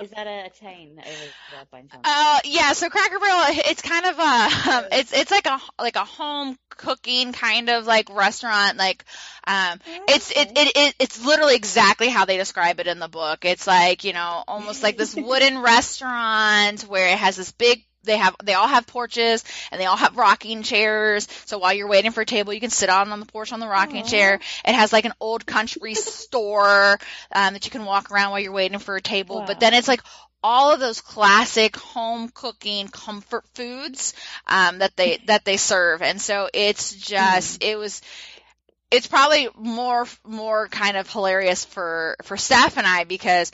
Is that a chain over there by any chance?
Uh, yeah. So Cracker Barrel, it's kind of a, um, it's it's like a like a home cooking kind of like restaurant. Like, um, it's it, it it it's literally exactly how they describe it in the book. It's like you know almost like this wooden restaurant where it has this big. They have they all have porches and they all have rocking chairs. So while you're waiting for a table, you can sit on on the porch on the rocking
Aw.
chair. It has like an old country store um, that you can walk around while you're waiting for a table.
Wow.
But then it's like all of those classic home cooking comfort foods um, that they that they serve, and so it's just it was. It's probably more more kind of hilarious for for Steph and I because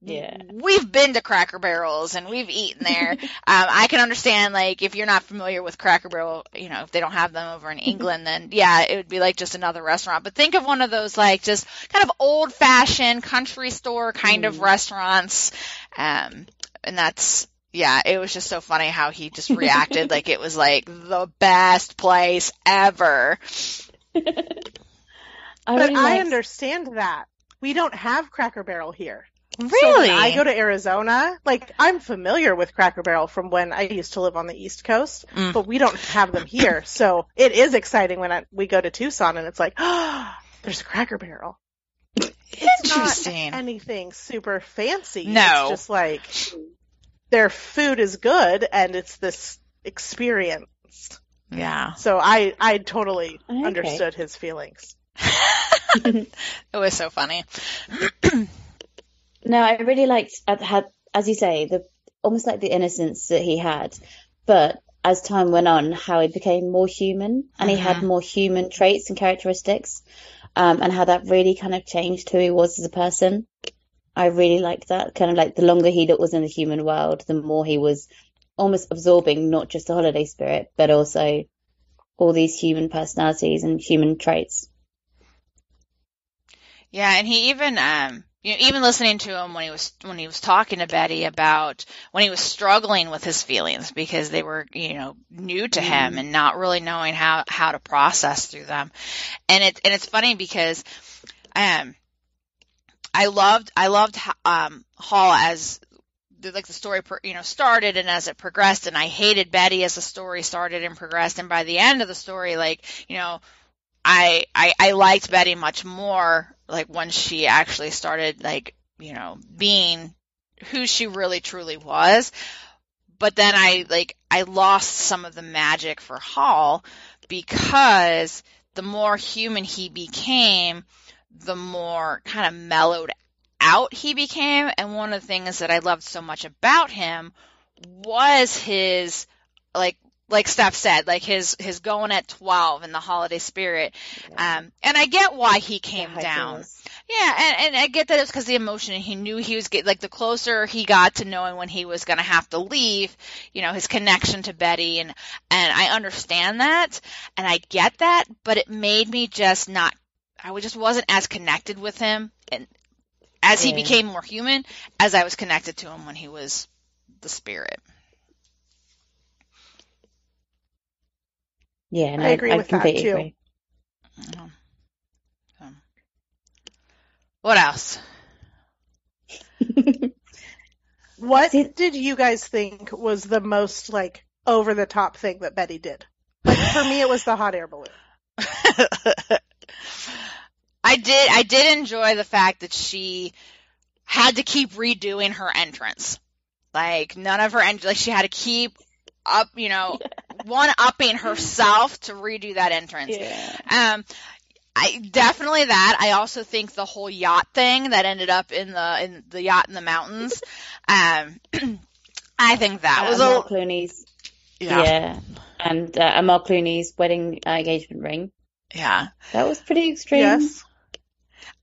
Yeah.
we've been to Cracker Barrels and we've eaten there. um, I can understand like if you're not familiar with Cracker Barrel, you know if they don't have them over in England, then yeah, it would be like just another restaurant. But think of one of those like just kind of old fashioned country store kind of
Mm.
restaurants, um, and that's yeah, it was just so funny how he just reacted like it was like the best place ever.
I
But
really
I
liked-
understand that. We don't have Cracker Barrel here. So
Really?
when I go to Arizona, like I'm familiar with Cracker Barrel from when I used to live on the East Coast,
Mm.
but we don't have them here. So it is exciting when I, we go to Tucson and it's like, oh, there's a Cracker Barrel. It's not
Interesting.
anything super fancy.
No.
It's just like their food is good and it's this experience.
Yeah.
So I I totally
Okay.
understood his feelings.
It was so funny.
No, I really liked had, as you say, the almost like the innocence that he had, but as time went on, how he became more human and he had more human traits and characteristics, um, and how that really kind of changed who he was as a person. I really liked that. Kind of like the longer he was in the human world, the more he was almost absorbing not just the holiday spirit, but also all these human personalities and human traits.
Yeah, and he even um you know, even listening to him when he was when he was talking to Betty about when he was struggling with his feelings because they were, you know, new to him and not really knowing how how to process through them. And it and it's funny because um I loved I loved um Hall as the, like the story per, you know started and as it progressed and I hated Betty as the story started and progressed and by the end of the story like you know I, I I liked Betty much more like when she actually started like you know being who she really truly was. But then I like I lost some of the magic for Hall because the more human he became the more kind of mellowed out he became. And one of the things that I loved so much about him was his like like Steph said, like his his going at twelve in the holiday spirit, um, and I get why he came down. Yeah, and, and I get that it's because the emotion. He knew he was get like the closer he got to knowing when he was going to have to leave, you know, his connection to Betty, and and I understand that, and I get that, but it made me just not. I just wasn't as connected with him, and as he became more human, as I was connected to him when he was the spirit.
Yeah, and
I agree with that,
completely
too.
agree.
Mhm. Um, What else?
What
See-
did you guys think was the most like over the top thing that Betty did? Like for me, it was the hot air balloon.
I did I did enjoy the fact that she had to keep redoing her entrance. Like none of her en- like she had to keep up, you know, one upping herself to redo that entrance.
Yeah.
Um I definitely that. I also think the whole yacht thing that ended up in the in the yacht in the mountains. Um I think that
Uh,
was
Mark
a
Clooney's,
yeah.
yeah, and uh, and Mark Clooney's wedding uh, engagement ring.
yeah.
That was pretty extreme.
Yes.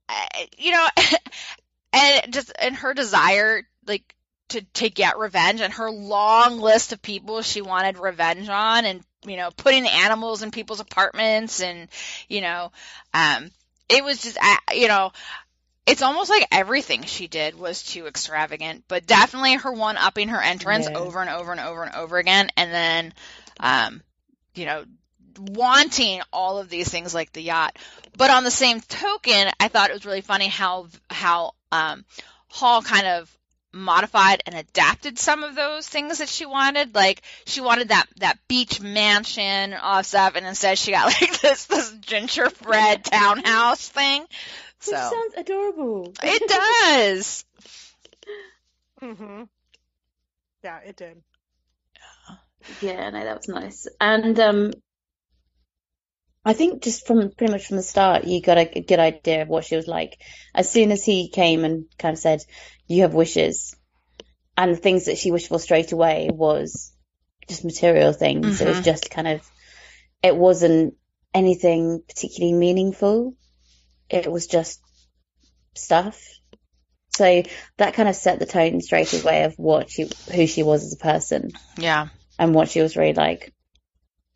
I- you know, and just and her desire, like to to get revenge and her long list of people she wanted revenge on and you know putting animals in people's apartments and you know um it was just you know it's almost like everything she did was too extravagant but definitely her one upping her entrance
Yeah.
over and over and over and over again and then um you know wanting all of these things like the yacht but on the same token i thought it was really funny how how um hall kind of modified and adapted some of those things that she wanted. Like she wanted that that beach mansion and all that stuff, and instead she got like this this gingerbread townhouse thing.
Which
So
sounds adorable.
it does.
hmm Yeah, it did.
Yeah, no, that was nice. And um, I think just from pretty much from the start, you got a good idea of what she was like. As soon as he came and kind of said, "You have wishes," and the things that she wished for straight away was just material things. It was
Mhm.
just kind of, it wasn't anything particularly meaningful. It was just stuff. So that kind of set the tone straight away of what she, who she was as a person
Yeah.
and what she was really like.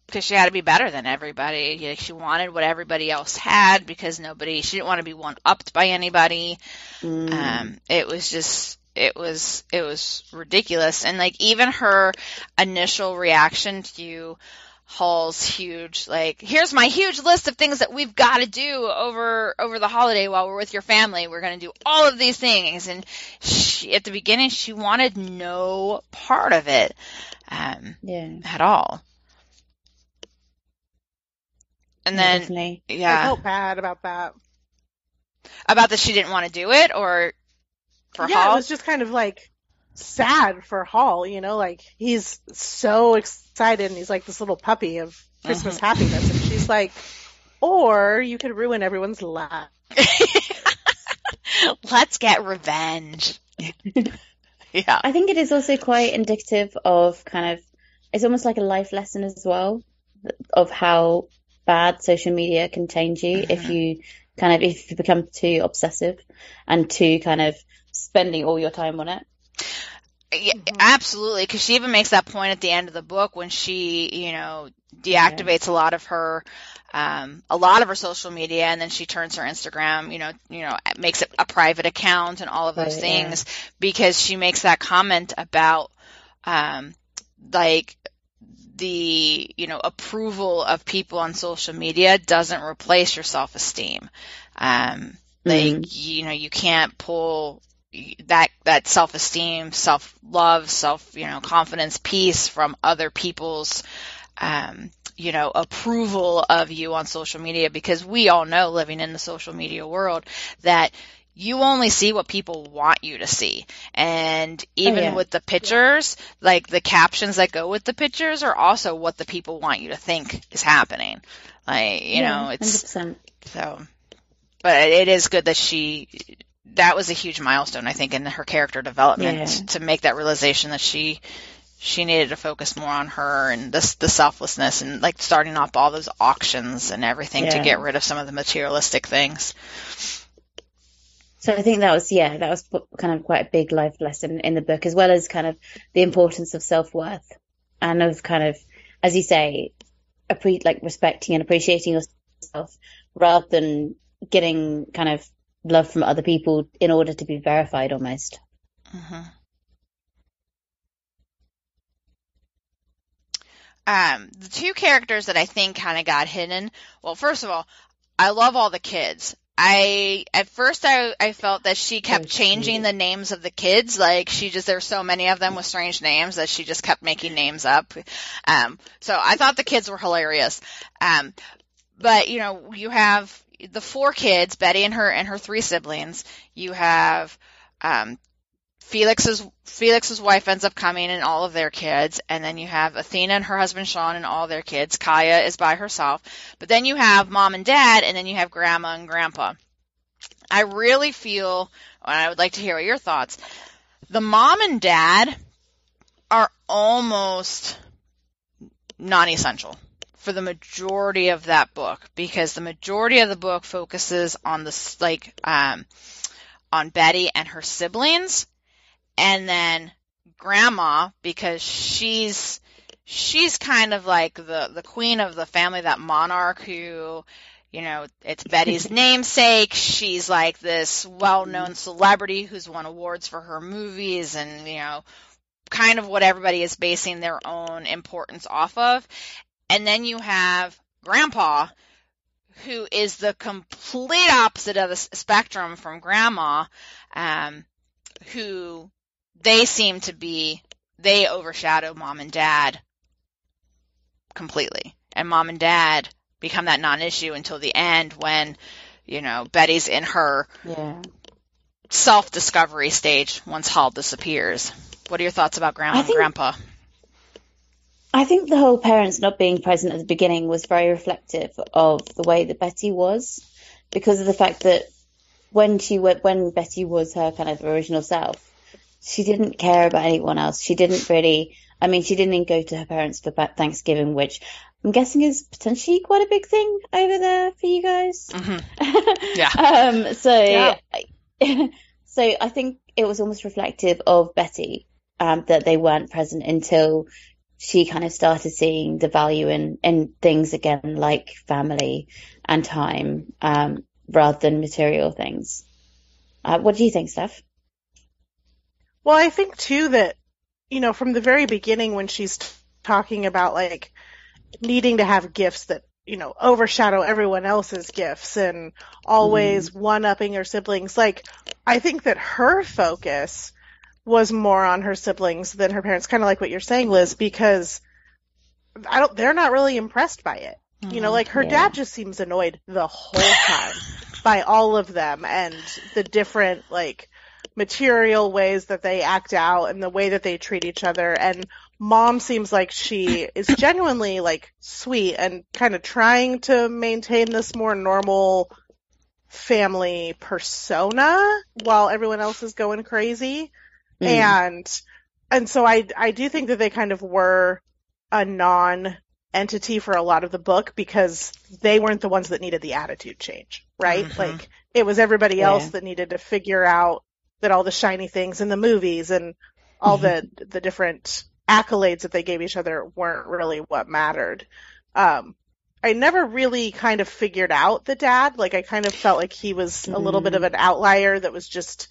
Because she had to be better than everybody. She wanted what everybody else had because nobody, she didn't want to be one upped by anybody.
Mm.
Um, it was just, it was, it was ridiculous. And like even her initial reaction to Hall's huge, like, here's my huge list of things that we've got to do over, over the holiday while we're with your family. We're going to do all of these things. And she, at the beginning, she wanted no part of it, um,
yeah.
at all. And
Yeah,
then,
definitely.
I felt bad about that.
about that she didn't want to do it or for
yeah,
Hall.
it was just kind of like sad for Hall, you know, like he's so excited and he's like this little puppy of Christmas
Mm-hmm.
happiness and she's like, or you could ruin everyone's life.
Let's get revenge. yeah.
I think it is also quite indicative of kind of, it's almost like a life lesson as well of how bad social media can change you if
Mhm.
you kind of, if you become too obsessive and too kind of spending all your time on it.
Yeah,
Mhm.
absolutely. Because she even makes that point at the end of the book when she, you know, deactivates a lot of her, um, a lot of her social media, and then she turns her Instagram, you know, you know, makes it a private account and all of those
Right, yeah.
things because she makes that comment about, um, like the you know approval of people on social media doesn't replace your self esteem. Um, like
Mhm.
you know you can't pull that that self esteem, self love, self you know confidence, peace from other people's um, you know approval of you on social media because we all know living in the social media world that you only see what people want you to see. And oh, even
yeah.
with the pictures, like the captions that go with the pictures are also what the people want you to think is happening. Like, you
Yeah,
know, it's
100%.
so, but it is good that she, that was a huge milestone, I think, in her character development
Yeah.
to make that realization that she, she needed to focus more on her and this, the selflessness and like starting up all those auctions and everything to get rid of some of the materialistic things.
So I think that was, yeah, that was kind of quite a big life lesson in the book, as well as kind of the importance of self-worth and of kind of, as you say, appre- like respecting and appreciating yourself rather than getting kind of love from other people in order to be verified almost.
hmm Um, the two characters that I think kind of got hidden. Well, first of all, I love all the kids. I at first I I felt that she kept
Oh,
changing the names of the kids. Like she just there's so many of them with strange names that she just kept making names up. Um, so I thought the kids were hilarious. Um, but you know you have the four kids, Betty and her and her three siblings. You have um, Felix's Felix's wife ends up coming and all of their kids, and then you have Athena and her husband Sean and all their kids. Kaya is by herself, but then you have mom and dad, and then you have grandma and grandpa. I really feel, and I would like to hear your thoughts. The mom and dad are almost non-essential for the majority of that book because the majority of the book focuses on the like um on Betty and her siblings and then grandma because she's she's kind of like the the queen of the family, that monarch who you know, it's Betty's namesake. She's like this well-known celebrity who's won awards for her movies and, you know, kind of what everybody is basing their own importance off of. And then you have Grandpa, who is the complete opposite of the spectrum from Grandma, um, who they seem to be, they overshadow Mom and Dad completely. And Mom and Dad become that non-issue until the end when, you know, Betty's in her
Yeah.
self-discovery stage once Hall disappears. What are your thoughts about Grandma
I
and Grandpa?
I think the whole parents not being present at the beginning was very reflective of the way that Betty was, because of the fact that when she went, when Betty was her kind of original self, she didn't care about anyone else. She didn't really. I mean, she didn't even go to her parents for Thanksgiving, which I'm guessing is potentially quite a big thing over there for you guys.
hmm Yeah.
Um, so,
Yeah.
so I think it was almost reflective of Betty um, that they weren't present until she kind of started seeing the value in in things again, like family and time, um, rather than material things. Uh, what do you think, Steph?
Well, I think too that, you know, from the very beginning when she's t- talking about like needing to have gifts that, you know, overshadow everyone else's gifts and always mm-hmm. one upping her siblings, like, I think that her focus was more on her siblings than her parents, kind of like what you're saying, Liz, because I don't, they're not really impressed by it. You know, mm-hmm. like her
Yeah.
dad just seems annoyed the whole time by all of them and the different like material ways that they act out and the way that they treat each other and mom seems like she is genuinely like sweet and kind of trying to maintain this more normal family persona while everyone else is going crazy
Mm.
and and so I I do think that they kind of were a non entity for a lot of the book because they weren't the ones that needed the attitude change, right?
Mhm.
Like it was everybody else
Yeah.
that needed to figure out that all the shiny things in the movies and all the the different accolades that they gave each other weren't really what mattered. Um I never really kind of figured out the dad. Like I kind of felt like he was a little bit of an outlier that was just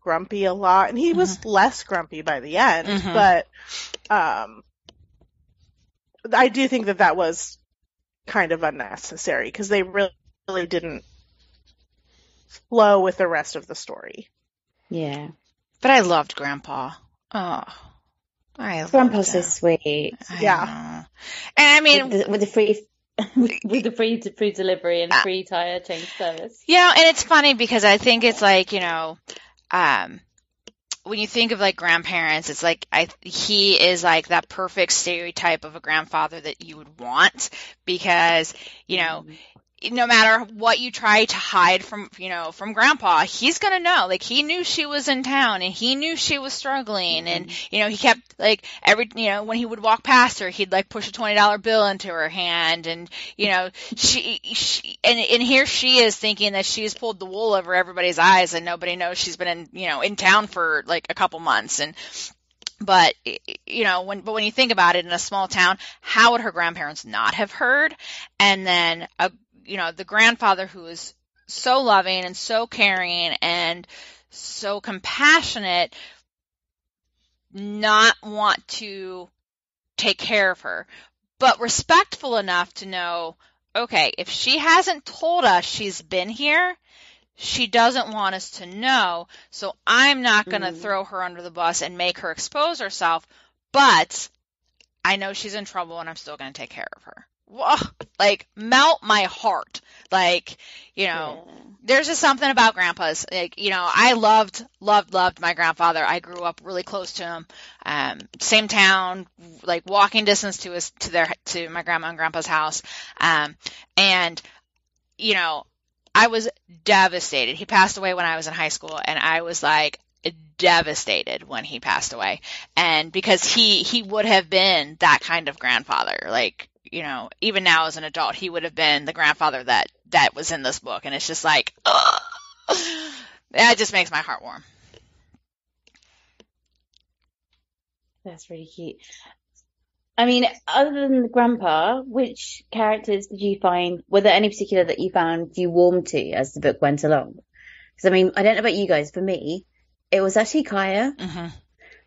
grumpy a lot and he was less grumpy by the end,
Mhm.
but um I do think that that was kind of unnecessary because they really, really didn't flow with the rest of the story.
Yeah,
But I loved Grandpa. Oh, I
Grandpa's so sweet.
I
Yeah.
know. And I mean,
with, the, with the free, with the free free delivery and
Ah.
free tire change service.
You know, and it's funny because I think it's like, you know, um, when you think of like grandparents, it's like I he is like that perfect stereotype of a grandfather that you would want because, you know, no matter what you try to hide from, you know, from grandpa, he's going to know. Like he knew she was in town and he knew she was struggling and, mm-hmm. you know, he kept like every, you know, when he would walk past her, he'd like push a $20 bill into her hand and, you know, she, she and, and here she is thinking that she's pulled the wool over everybody's eyes and nobody knows she's been in, you know, in town for like a couple months and, but you know when but when you think about it in a small town how would her grandparents not have heard and then a you know the grandfather who is so loving and so caring and so compassionate not want to take care of her but respectful enough to know okay if she hasn't told us she's been here she doesn't want us to know so i'm not going to
Mm.
throw her under the bus and make her expose herself but i know she's in trouble and i'm still going to take care of her Whoa, like melt my heart. Like you know
Yeah.
there's just something about grandpas. Like you know i loved loved loved my grandfather. I grew up really close to him. Um same town like walking distance to his to their to my grandma and grandpa's house. Um and you know i was devastated. He passed away when i was in high school and i was like devastated when he passed away. And because he he would have been that kind of grandfather like you know even now as an adult he would have been the grandfather that that was in this book and it's just like ugh. that just makes my heart warm
That's really cute. I mean, other than the grandpa, which characters did you find, were there any particular that you found you warmed to as the book went along? Because I mean, I don't know about you guys, for me, it was actually Kaya.
Mm-hmm.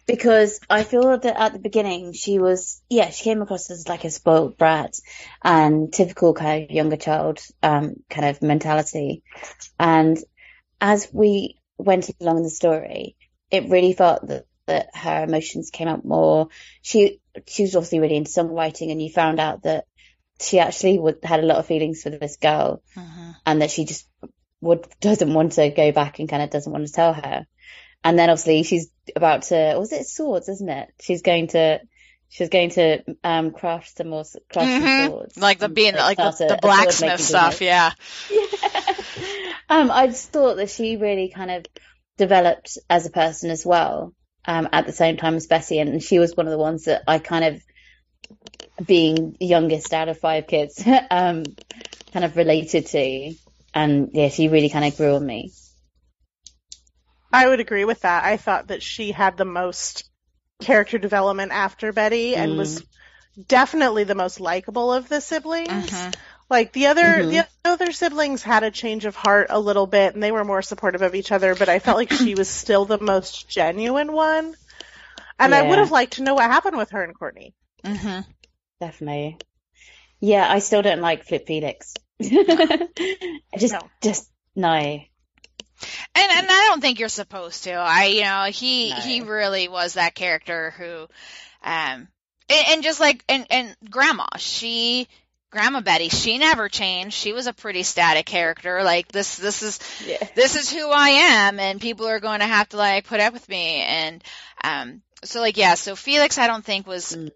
Because I feel that at the beginning she was, yeah, she came across as like a spoiled brat and typical kind of younger child, um, kind of mentality. And as we went along in the story, it really felt that, that her emotions came out more. She, she was obviously really into songwriting and you found out that she actually would, had a lot of feelings for this girl
Mm-hmm.
and that she just would, doesn't want to go back and kind of doesn't want to tell her. And then obviously she's about to, was it swords, isn't it? She's going to, she's going to, um, craft some more, craft some
Mhm.
swords.
Like the being like the, the blacksmith stuff,
business.
yeah.
um, I just thought that she really kind of developed as a person as well, um, at the same time as Bessie, and she was one of the ones that I kind of, being youngest out of five kids, um, kind of related to, and yeah, she really kind of grew on me.
I would agree with that. I thought that she had the most character development after Betty and
Mm.
was definitely the most likable of the siblings.
Mhm.
Like the other
Mhm.
the other siblings had a change of heart a little bit and they were more supportive of each other, but I felt like she was still the most genuine one. And I would have liked to know what happened with her and Courtney.
hmm
Definitely. Yeah, I still don't like Flip Felix. I just,
No.
just no.
And and I don't think you're supposed to. I you know he
No.
he really was that character who, um, and, and just like and and Grandma, she Grandma Betty, she never changed. She was a pretty static character. Like this this is
Yeah.
this is who I am, and people are going to have to like put up with me. And um, so like yeah, so Felix, I don't think was
Mm.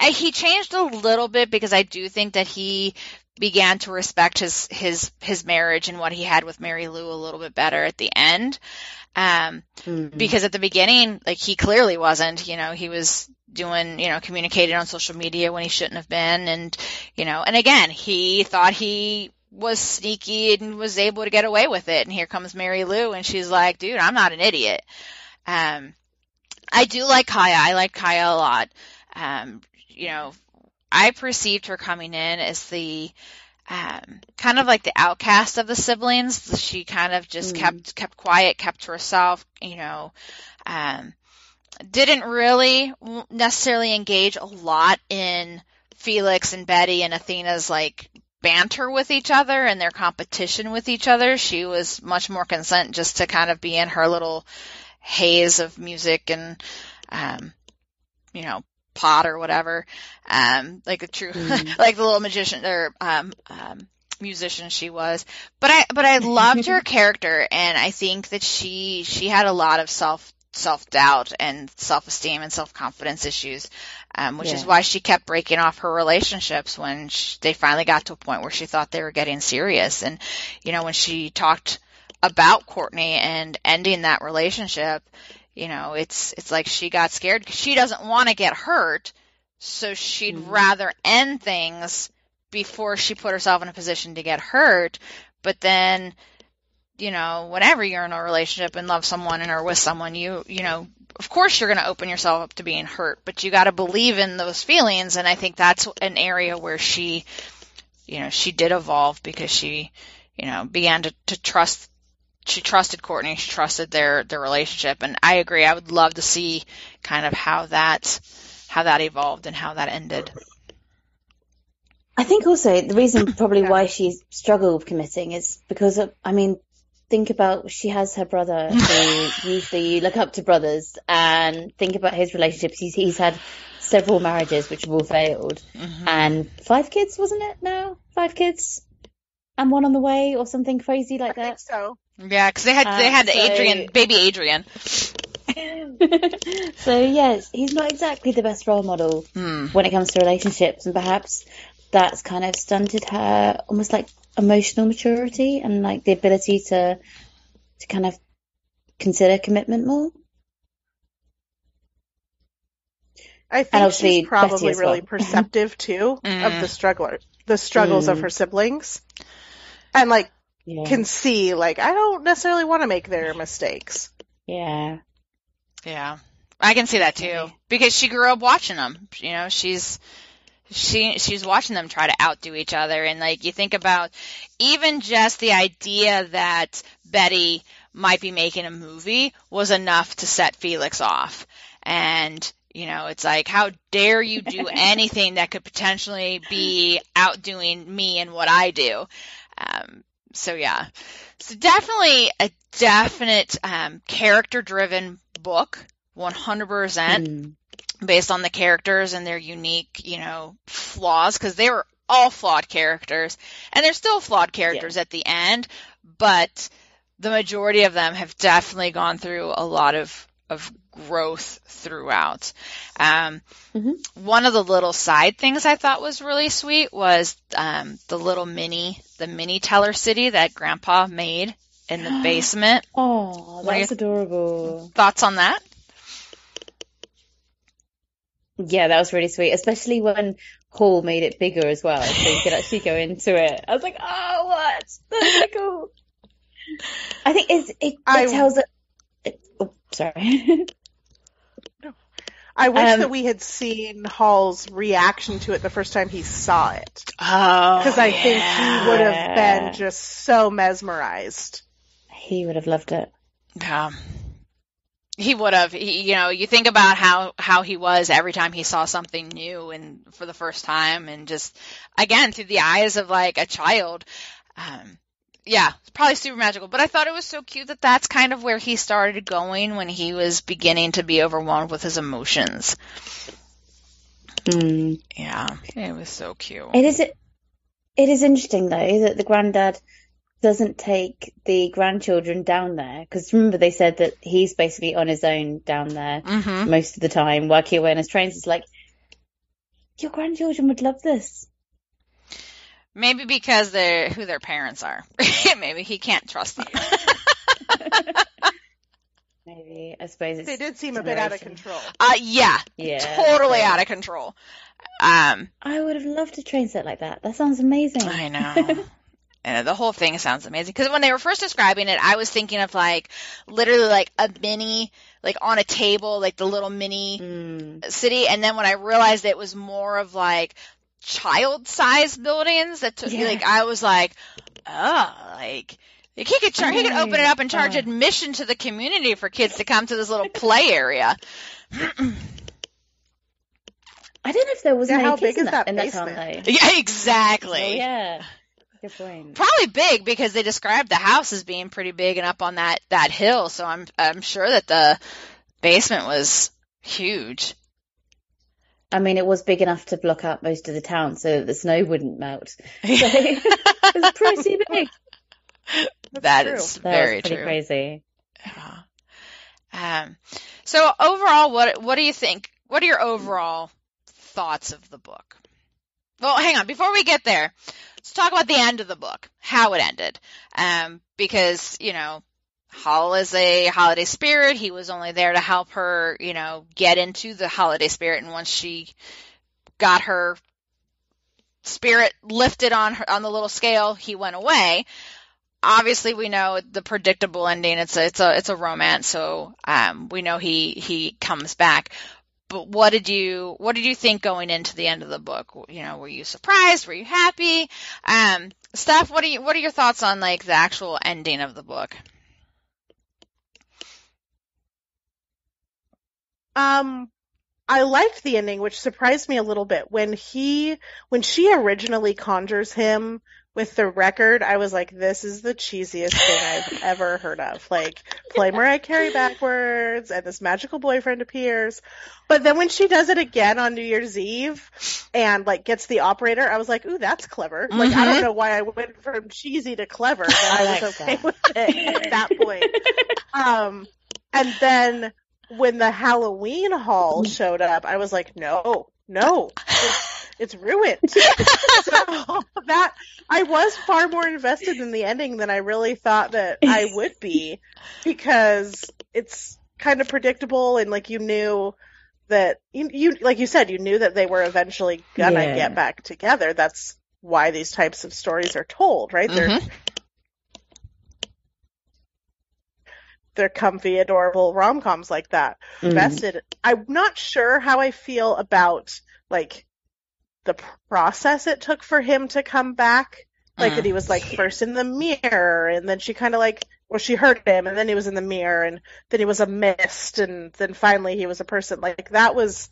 I, he changed a little bit because I do think that he began to respect his his his marriage and what he had with Mary Lou a little bit better at the end. Um,
Mm.
because at the beginning, like he clearly wasn't, you know, he was doing, you know, communicating on social media when he shouldn't have been. And, you know, and again, he thought he was sneaky and was able to get away with it. And here comes Mary Lou and she's like, dude, I'm not an idiot. Um, I do like Kaya. I like Kaya a lot. Um, you know, I perceived her coming in as the, um, kind of like the outcast of the siblings. She kind of just
Mm.
kept kept quiet, kept to herself. You know, um, didn't really necessarily engage a lot in Felix and Betty and Athena's like banter with each other and their competition with each other. She was much more content just to kind of be in her little haze of music and, um, you know, pot or whatever, um, like a true,
Mm.
like the little magician or um, um, musician she was. But I, but I loved her character, and I think that she she had a lot of self self doubt and self esteem and self confidence issues, um, which is why she kept breaking off her relationships when sh they finally got to a point where she thought they were getting serious. And you know, when she talked about Courtney and ending that relationship, you know, it's it's like she got scared because she doesn't want to get hurt, so she'd
Mhm.
rather end things before she put herself in a position to get hurt. But then, you know, whenever you're in a relationship and love someone and are with someone, you you know, of course you're going to open yourself up to being hurt, but you got to believe in those feelings. And I think that's an area where she, you know, she did evolve because she, you know, began to, to trust she trusted Courtney, she trusted their their relationship, and I agree. I would love to see kind of how that how that evolved and how that ended.
I think also the reason probably
Yeah.
why she struggled with committing is because of, I mean, think about she has her brother who usually you look up to brothers and think about his relationships. He's, he's had several marriages which have all failed
Mhm.
and five kids, wasn't it now? Five kids and one on the way or something crazy like
I think
that.
so.
Yeah, because they had they
Uh,
had
so-
Adrian, baby Adrian.
so yes, he's not exactly the best role model
Hmm.
when it comes to relationships, and perhaps that's kind of stunted her almost like emotional maturity and like the ability to to kind of consider commitment more.
I think
obviously
she's probably
Betty
really
well.
perceptive too of
Mm.
the struggler, the struggles of
Mm.
her siblings, and like
Yeah,
can see like I don't necessarily want to make their mistakes.
yeah,
Yeah. I can see that too because she grew up watching them. You know, she's she she's watching them try to outdo each other and like you think about even just the idea that Betty might be making a movie was enough to set Felix off. And you know, it's like, how dare you do anything that could potentially be outdoing me and what I do? Um, so yeah, so definitely a definite um, character-driven book, 100%
Mm.
based on the characters and their unique, you know, flaws because they were all flawed characters and they're still flawed characters at the end, but the majority of them have definitely gone through a lot of of growth throughout. Um,
Mhm.
One of the little side things I thought was really sweet was um, the little mini, the mini teller city that Grandpa made in the basement.
Oh, that's adorable.
Thoughts on that?
Yeah, that was really sweet, especially when Hal made it bigger as well, so you could actually go into it. I was like, oh, what? That's so cool. I think it's, it, it
I-
tells it. it- Oh, sorry.
I wish
Um,
that we had seen Hal's reaction to it the first time he saw it.
Oh,
Because I think he would have been just so mesmerized.
he would have loved it.
Yeah. He would have. He, you know, you think about how how he was every time he saw something new and for the first time, and just again through the eyes of like a child. Um, yeah, it's probably super magical. But I thought it was so cute that that's kind of where he started going when he was beginning to be overwhelmed with his emotions.
Mm.
Yeah, it was so cute.
It is. It is interesting though that the granddad doesn't take the grandchildren down there because remember they said that he's basically on his own down there
hmm
most of the time working away on his trains. It's like your grandchildren would love this.
Maybe because they're who their parents are. Maybe he can't trust them.
Maybe I suppose it's
They did seem a bit out of control.
uh, yeah,
Yeah,
totally
so-
out of control. Um,
I would have loved a train set like that. That sounds amazing.
I know. And the whole thing sounds amazing because when they were first describing it, I was thinking of like literally like a mini, like on a table, like the little mini
Mm.
city. And then when I realized it was more of like child-sized buildings, that took me
Yeah.
like I was like, oh, like. Like he could char- he could open it up and charge
Oh.
admission to the community for kids to come to this little play area.
I don't know if there was
Yeah,
many
how
kids
big
in
is
that,
that
in that town
basement?
though.
yeah, exactly.
Oh yeah, good point.
Probably big because they described the house as being pretty big and up on that that hill. So I'm I'm sure that the basement was huge.
I mean, it was big enough to block out most of the town so that the snow wouldn't melt. So it was pretty big.
That's that
true.
is
That
very true.
crazy.
Yeah. Um, so overall, what what do you think? What are your overall thoughts of the book? Well, hang on. Before we get there, let's talk about the end of the book, how it ended. Um, because you know, Hal is a holiday spirit. He was only there to help her, you know, get into the holiday spirit. And once she got her spirit lifted on her on the little scale, he went away obviously we know the predictable ending. It's a it's a it's a romance, so um, we know he he comes back. But what did you what did you think going into the end of the book? You know, were you surprised? Were you happy? Um, Steph, what are you what are your thoughts on like the actual ending of the book?
Um, I liked the ending, which surprised me a little bit. When he, when she originally conjures him with the record, I was like, this is the cheesiest thing I've ever heard of. Like, play Mariah Carey backwards, and this magical boyfriend appears. But then when she does it again on New Year's Eve, and like gets the operator, I was like, ooh, that's clever. Like, I don't know why I went from cheesy to clever, but I,
I
was
like
okay
that.
with it at that point. Um, and then when the Halloween Hal mm-hmm. showed up, I was like, no, no, it's, it's ruined. so that I was far more invested in the ending than I really thought that I would be because it's kind of predictable and like you knew that you, you like you said you knew that they were eventually gonna
Yeah.
get back together. That's why these types of stories are told, right? They're
mm-hmm.
They're comfy, adorable rom coms like that.
Mm.
Invested. I'm not sure how I feel about like the process it took for him to come back. Like
Mm.
that he was like first in the mirror and then she kind of like well she hurt him and then he was in the mirror and then he was a mist and then finally he was a person like that was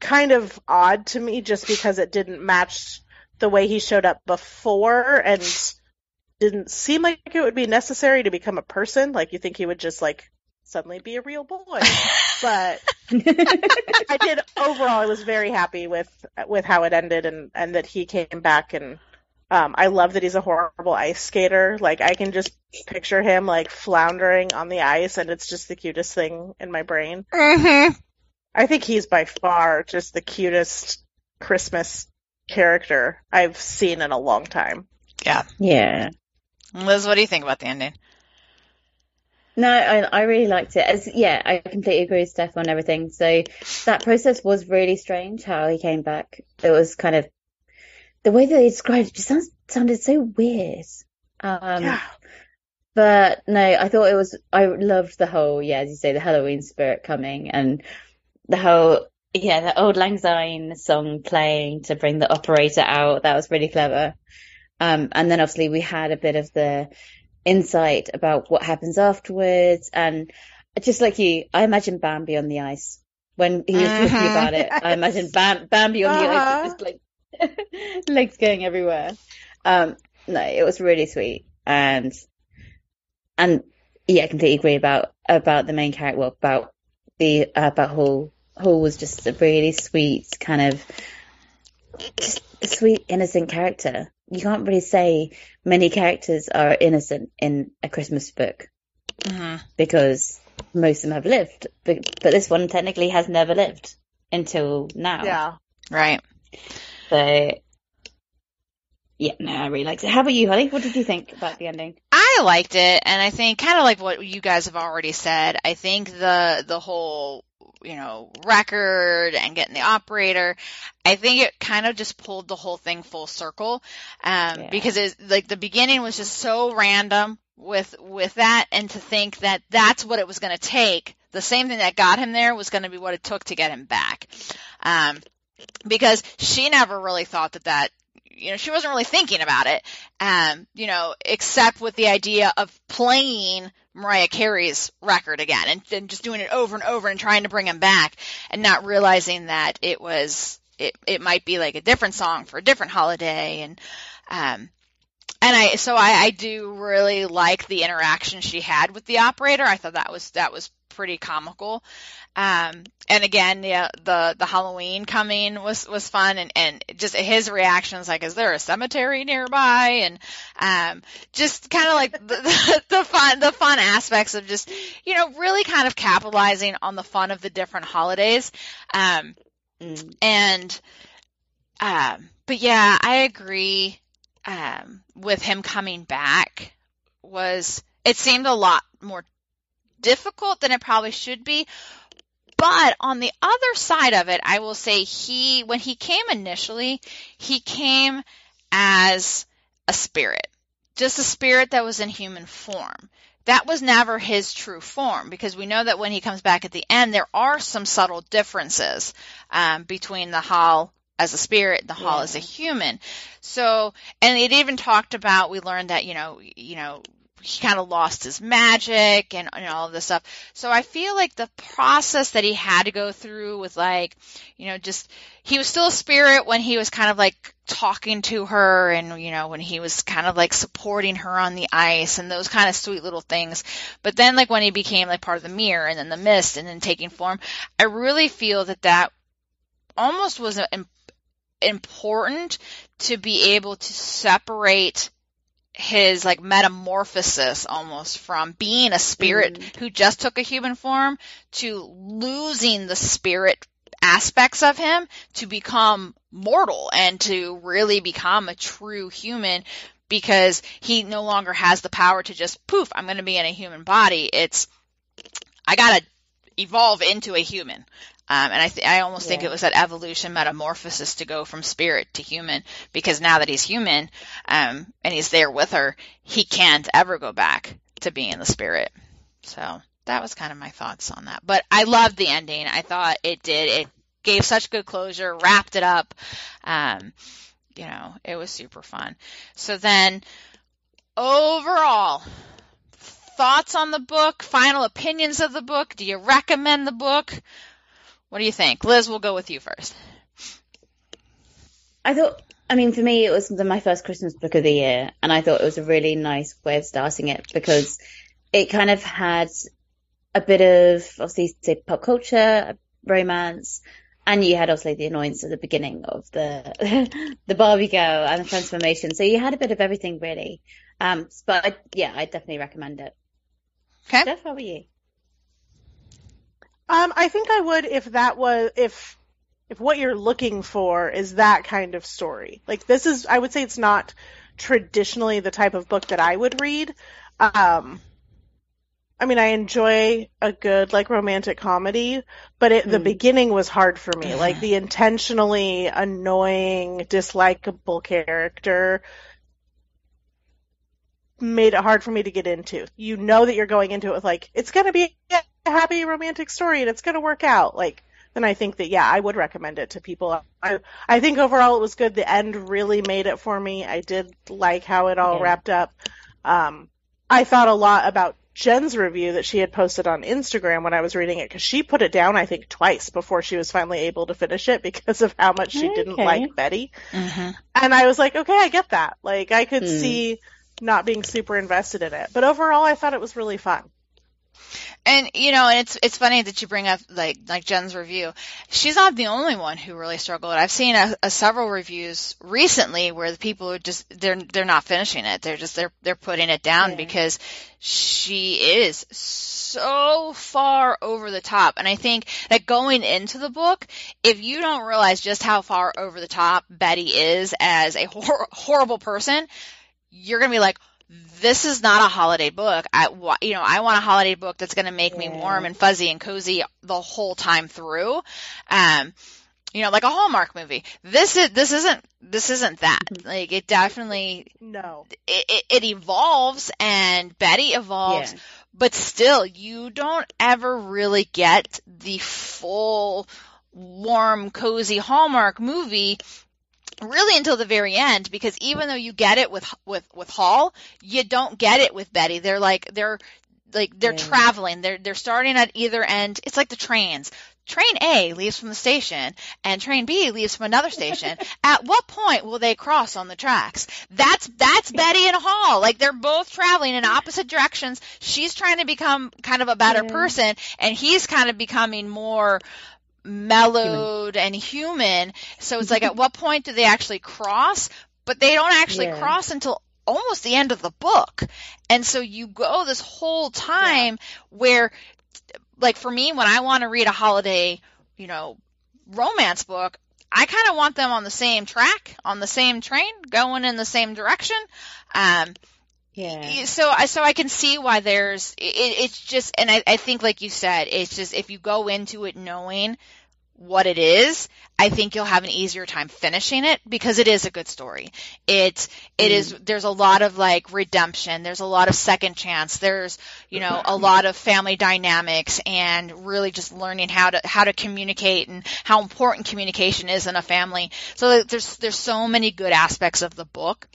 kind of odd to me just because it didn't match the way he showed up before and didn't seem like it would be necessary to become a person like you think he would just like suddenly be a real boy but I did overall. I was very happy with with how it ended and and that he came back and um, I love that he's a horrible ice skater. Like I can just picture him like floundering on the ice, and it's just the cutest thing in my brain.
hmm
I think he's by far just the cutest Christmas character I've seen in a long time.
Yeah. Yeah.
Liz, what do you think about the ending?
No, I I really liked it. As yeah, I completely agree with Steph on everything. So that process was really strange how he came back. It was kind of the way that they described it just sounds, sounded so weird. Um,
yeah,
but no, I thought it was. I loved the whole yeah, as you say, the Halloween spirit coming and the whole yeah, the Auld Lang Syne song playing to bring the operator out. That was really clever. Um, and then obviously we had a bit of the insight about what happens afterwards. And just like you, I imagine Bambi on the ice. When he was talking
Mhm.
about it, I imagine Bam- Bambi on the ice,
Uh-huh.
with just like legs going everywhere. Um, no, it was really sweet. And, and yeah, I completely agree about, about the main character, well, about the, uh, about Hal. Hal was just a really sweet kind of, just a sweet, innocent character. You can't really say many characters are innocent in a Christmas book
hmm
because most of them have lived, but, but this one technically has never lived until now.
yeah.
Right.
So, yeah, no, I really liked it. How about you, Holly? What did you think about the ending?
I liked it, and I think kind of like what you guys have already said. I think the the whole you know record and getting the operator, I think it kind of just pulled the whole thing full circle, um,
Yeah.
because it like the beginning was just so random with with that, and to think that that's what it was going to take. The same thing that got him there was going to be what it took to get him back, um, because she never really thought that that you know, she wasn't really thinking about it, um, you know, except with the idea of playing Mariah Carey's record again and, and just doing it over and over and trying to bring him back and not realizing that it was, it, it might be like a different song for a different holiday and, um, and I, so I, I do really like the interaction she had with the operator. I thought that was, that was pretty comical. Um, and again, yeah, the, the Halloween coming was, was fun and, and just his reactions, like, is there a cemetery nearby? And, um, just kind of like the, the, the fun, the fun aspects of just, you know, really kind of capitalizing on the fun of the different holidays. Um,
Mm.
and, um, but yeah, I agree, um, with him coming back was, it seemed a lot more difficult than it probably should be. But on the other side of it, I will say he, when he came initially, he came as a spirit, just a spirit that was in human form. That was never his true form because we know that when he comes back at the end, there are some subtle differences um, between the Hal as a spirit and the Hal
Yeah.
as a human. So, and it even talked about we learned that you know, you know, he kind of lost his magic and, and all of this stuff. So I feel like the process that he had to go through with like, you know, just he was still a spirit when he was kind of like talking to her and you know when he was kind of like supporting her on the ice and those kind of sweet little things but then like when he became like part of the mirror and then the mist and then taking form i really feel that that almost was im- important to be able to separate his like metamorphosis almost from being a spirit mm. who just took a human form to losing the spirit aspects of him to become mortal and to really become a true human because he no longer has the power to just poof i'm going to be in a human body. It's i got to evolve into a human um, and I, th- I almost think it was that evolution metamorphosis to go from spirit to human because now that he's human um, and he's there with her, he can't ever go back to being the spirit. So that was kind of my thoughts on that. But I loved the ending. I thought it did. It gave such good closure, wrapped it up. Um, you know, it was super fun. So then overall, thoughts on the book, final opinions of the book. Do you recommend the book? What do you think? Liz, we'll go with you first.
I thought, I mean, for me, it was the, my first Christmas book of the year, and I thought it was a really nice way of starting it because it kind of had a bit of, obviously, say, pop culture, romance, and you had obviously the annoyance at the beginning of the the Barbie girl and the transformation. So you had a bit of everything really. Um, but I, yeah, I definitely recommend it.
Okay.
Steph, how about you?
Um, I think I would if that was if if what you're looking for is that kind of story. Like this is, I would say it's not traditionally the type of book that I would read. Um, I mean, I enjoy a good like romantic comedy, but it, mm. the beginning was hard for me. Like the intentionally annoying, dislikable character made it hard for me to get into. You know that you're going into it with like it's going to be a happy romantic story and it's going to work out. Like then I think that yeah, I would recommend it to people. I I think overall it was good. The end really made it for me. I did like how it all yeah. wrapped up. Um, I thought a lot about Jenn's review that she had posted on Instagram when I was reading it because she put it down I think twice before she was finally able to finish it because of how much she okay. didn't like Betty. Mm-hmm. And I was like, okay, I get that. Like I could mm. see not being super invested in it, but overall I thought it was really fun.
And you know, and it's it's funny that you bring up like like Jenn's review. She's not the only one who really struggled. I've seen a, a several reviews recently where the people are just they're they're not finishing it. They're just they're they're putting it down yeah. because she is so far over the top. And I think that going into the book, if you don't realize just how far over the top Betty is as a hor- horrible person, you're gonna be like this is not a holiday book. I, you know, I want a holiday book that's going to make yeah. me warm and fuzzy and cozy the whole time through. Um, you know, like a Hallmark movie. This is this isn't this isn't that. Mm-hmm. Like it definitely
no.
It, it, it evolves and Betty evolves, yeah. but still, you don't ever really get the full warm, cozy Hallmark movie really until the very end because even though you get it with with with Hal, you don't get it with Betty. They're like they're like they're yeah. traveling. They're they're starting at either end. It's like the trains. Train A leaves from the station and train B leaves from another station. At what point will they cross on the tracks? That's that's Betty and Hal. Like they're both traveling in opposite directions. She's trying to become kind of a better yeah. person and he's kind of becoming more mellowed human. and human. So it's like, at what point do they actually cross? But they don't actually yeah. cross until almost the end of the book. And so you go this whole time yeah. where, like for me, when I want to read a holiday, you know, romance book, I kind of want them on the same track, on the same train, going in the same direction. Um,
yeah.
So I so I can see why there's it, it's just and I, I think like you said it's just if you go into it knowing what it is, I think you'll have an easier time finishing it because it is a good story. It it mm. is there's a lot of like redemption, there's a lot of second chance, there's, you know, a lot of family dynamics and really just learning how to how to communicate and how important communication is in a family. So there's there's so many good aspects of the book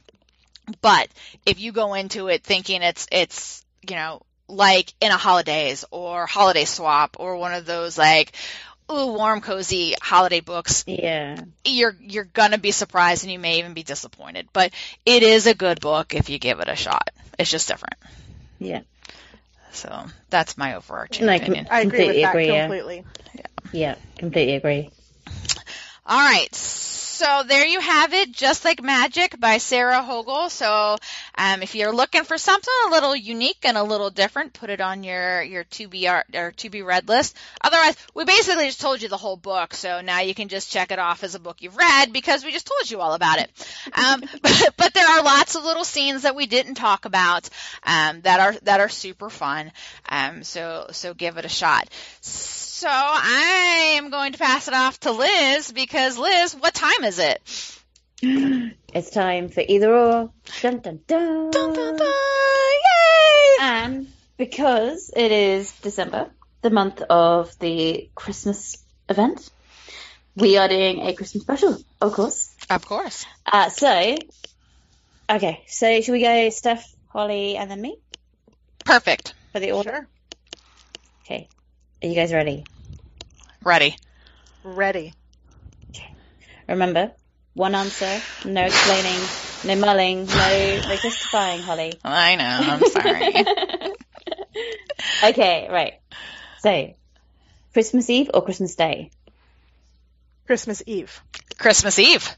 but if you go into it thinking it's, it's, you know, like in a Holidaze or holiday swap or one of those like, ooh, warm, cozy holiday books.
Yeah.
You're, you're gonna be surprised and you may even be disappointed, but it is a good book if you give it a shot. It's just different.
Yeah.
So that's my overarching opinion.
I agree with that agree, completely.
Yeah. yeah, completely agree.
All right. So there you have it, Just Like Magic by Sarah Hogle. So um, if you're looking for something a little unique and a little different, put it on your your to be art or to be read list. Otherwise, we basically just told you the whole book, so now you can just check it off as a book you've read because we just told you all about it. Um, but, but, there are lots of little scenes that we didn't talk about um, that are that are super fun. Um, so so give it a shot. So I am going to pass it off to Liz because Liz, what time is it?
It's time for either or. Dun dun dun.
Dun dun dun. Yay!
And because it is December, the month of the Christmas event, we are doing a Christmas special, of course.
Of course.
Uh, so, okay, so should we go Steph, Holly, and then me
Perfect.
for the order?
Sure.
Okay. Are you guys ready?
Ready.
Ready.
Remember, one answer, no explaining, no mulling, no, no justifying, Holly.
I know. I'm sorry.
okay, right. So, Christmas Eve or Christmas Day?
Christmas Eve.
Christmas Eve.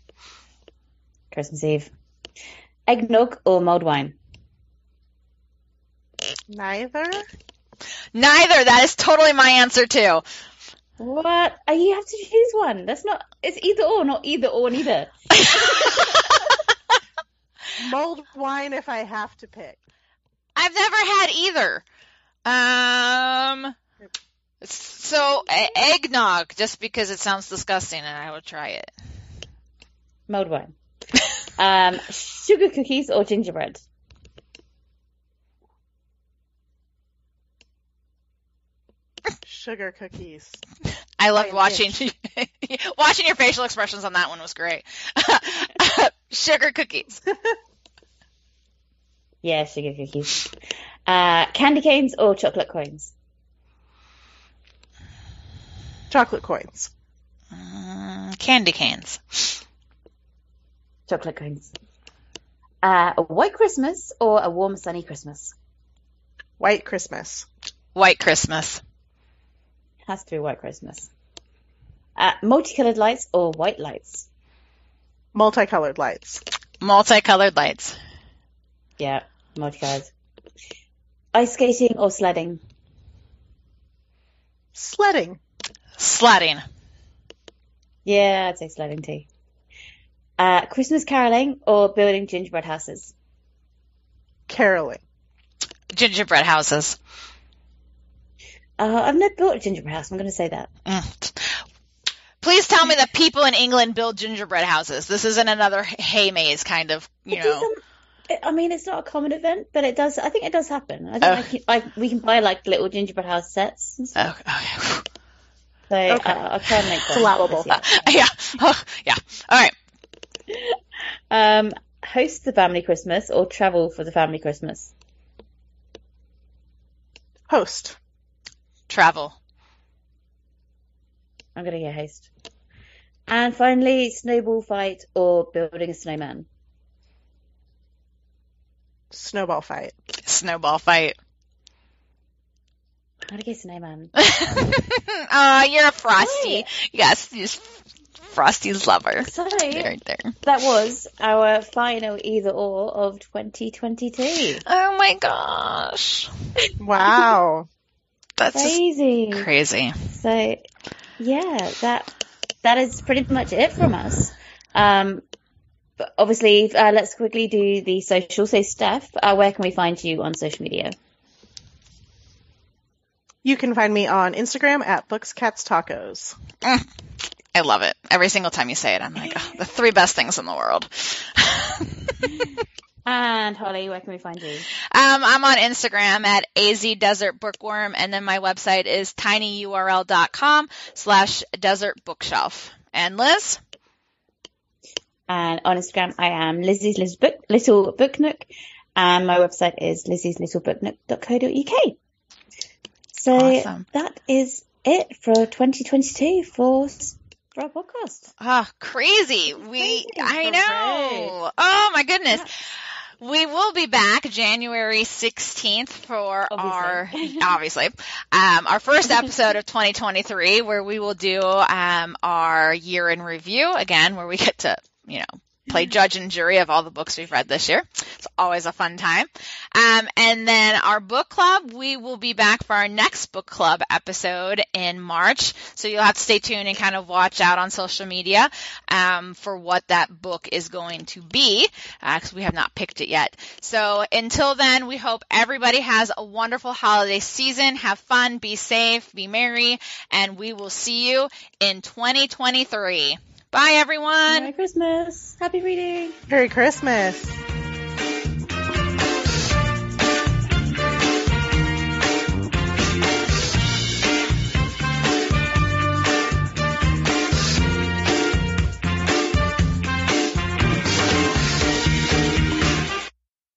Christmas Eve. Eggnog or mulled wine?
Neither.
Neither. That is totally my answer too.
What? Uh, You have to choose one. That's not. It's either or, not either or neither.
Mulled wine if I have to pick.
I've never had either. Um. So eggnog, just because it sounds disgusting, and I would try it.
Mulled wine. um, sugar cookies or gingerbread?
Sugar cookies.
I loved
an
watching watching your facial expressions on that one was great. Sugar cookies.
Yeah, sugar cookies. Uh, candy canes or chocolate coins?
Chocolate coins.
Mm, candy canes.
Chocolate coins. Uh, a white Christmas or a warm sunny Christmas?
White Christmas.
White Christmas.
Has to be white Christmas. Uh, multicolored lights or white lights?
Multicolored lights.
Multicolored lights.
Yeah, multicolored. Ice skating or sledding?
Sledding.
Sledding.
Yeah, I'd say sledding too. Uh, Christmas caroling or building gingerbread houses?
Caroling.
Gingerbread houses.
Uh, I've never built a gingerbread house. I'm going to say that.
Mm. Please tell me that people in England build gingerbread houses. This isn't another hay maze kind of, you
It
know.
it- I mean, it's not a common event, but it does. I think it does happen. I think
Oh.
I can, I, we can buy like little gingerbread house sets. And stuff.
Oh, okay.
So
Okay.
uh, I'll try and make
It's
one.
allowable.
this year.
yeah. Oh, yeah. All right.
Um, host the family Christmas or travel for the family Christmas?
Host.
Travel.
I'm going to get haste. And finally, snowball fight or building a snowman?
Snowball fight.
Snowball fight.
I'm going to get snowman.
Aw, you're a Frosty.
Why?
Yes, you're Frosty's lover.
So
Right there.
that was our final either or of 2022.
Oh my gosh.
Wow.
That's
Crazy.
crazy.
So, yeah, that that is pretty much it from us. Um, but obviously, uh, let's quickly do the social. So, Steph, uh, where can we find you on social media?
You can find me on Instagram at Books Cats Tacos.
I love it. Every single time you say it, I'm like, oh, the three best things in the world.
And Holly, where can we find you?
Um, I'm on Instagram at azdesertbookworm, and then my website is tinyurl.com slash desert bookshelf. And Liz?
And on Instagram, I am Lizzie's Little Book, Little Book Nook, and my website is lizzieslittleBookNook.co.uk. So
Awesome.
that is it for 2022 for for our podcast.
Ah, crazy. We,
Crazy.
I know. Oh my goodness. We will be back January 16th for our,
Obviously.
obviously, um, our first episode of 2023 where we will do, um, our year in review again, where we get to, you know, play judge and jury of all the books we've read this year. It's always a fun time. Um, and then our book club, we will be back for our next book club episode in March. So you'll have to stay tuned and kind of watch out on social media um, for what that book is going to be, because we have not picked it yet. So until then, we hope everybody has a wonderful holiday season. Have fun, be safe, be merry, and we will see you in 2023. Bye, everyone.
Merry Christmas. Happy reading.
Merry Christmas.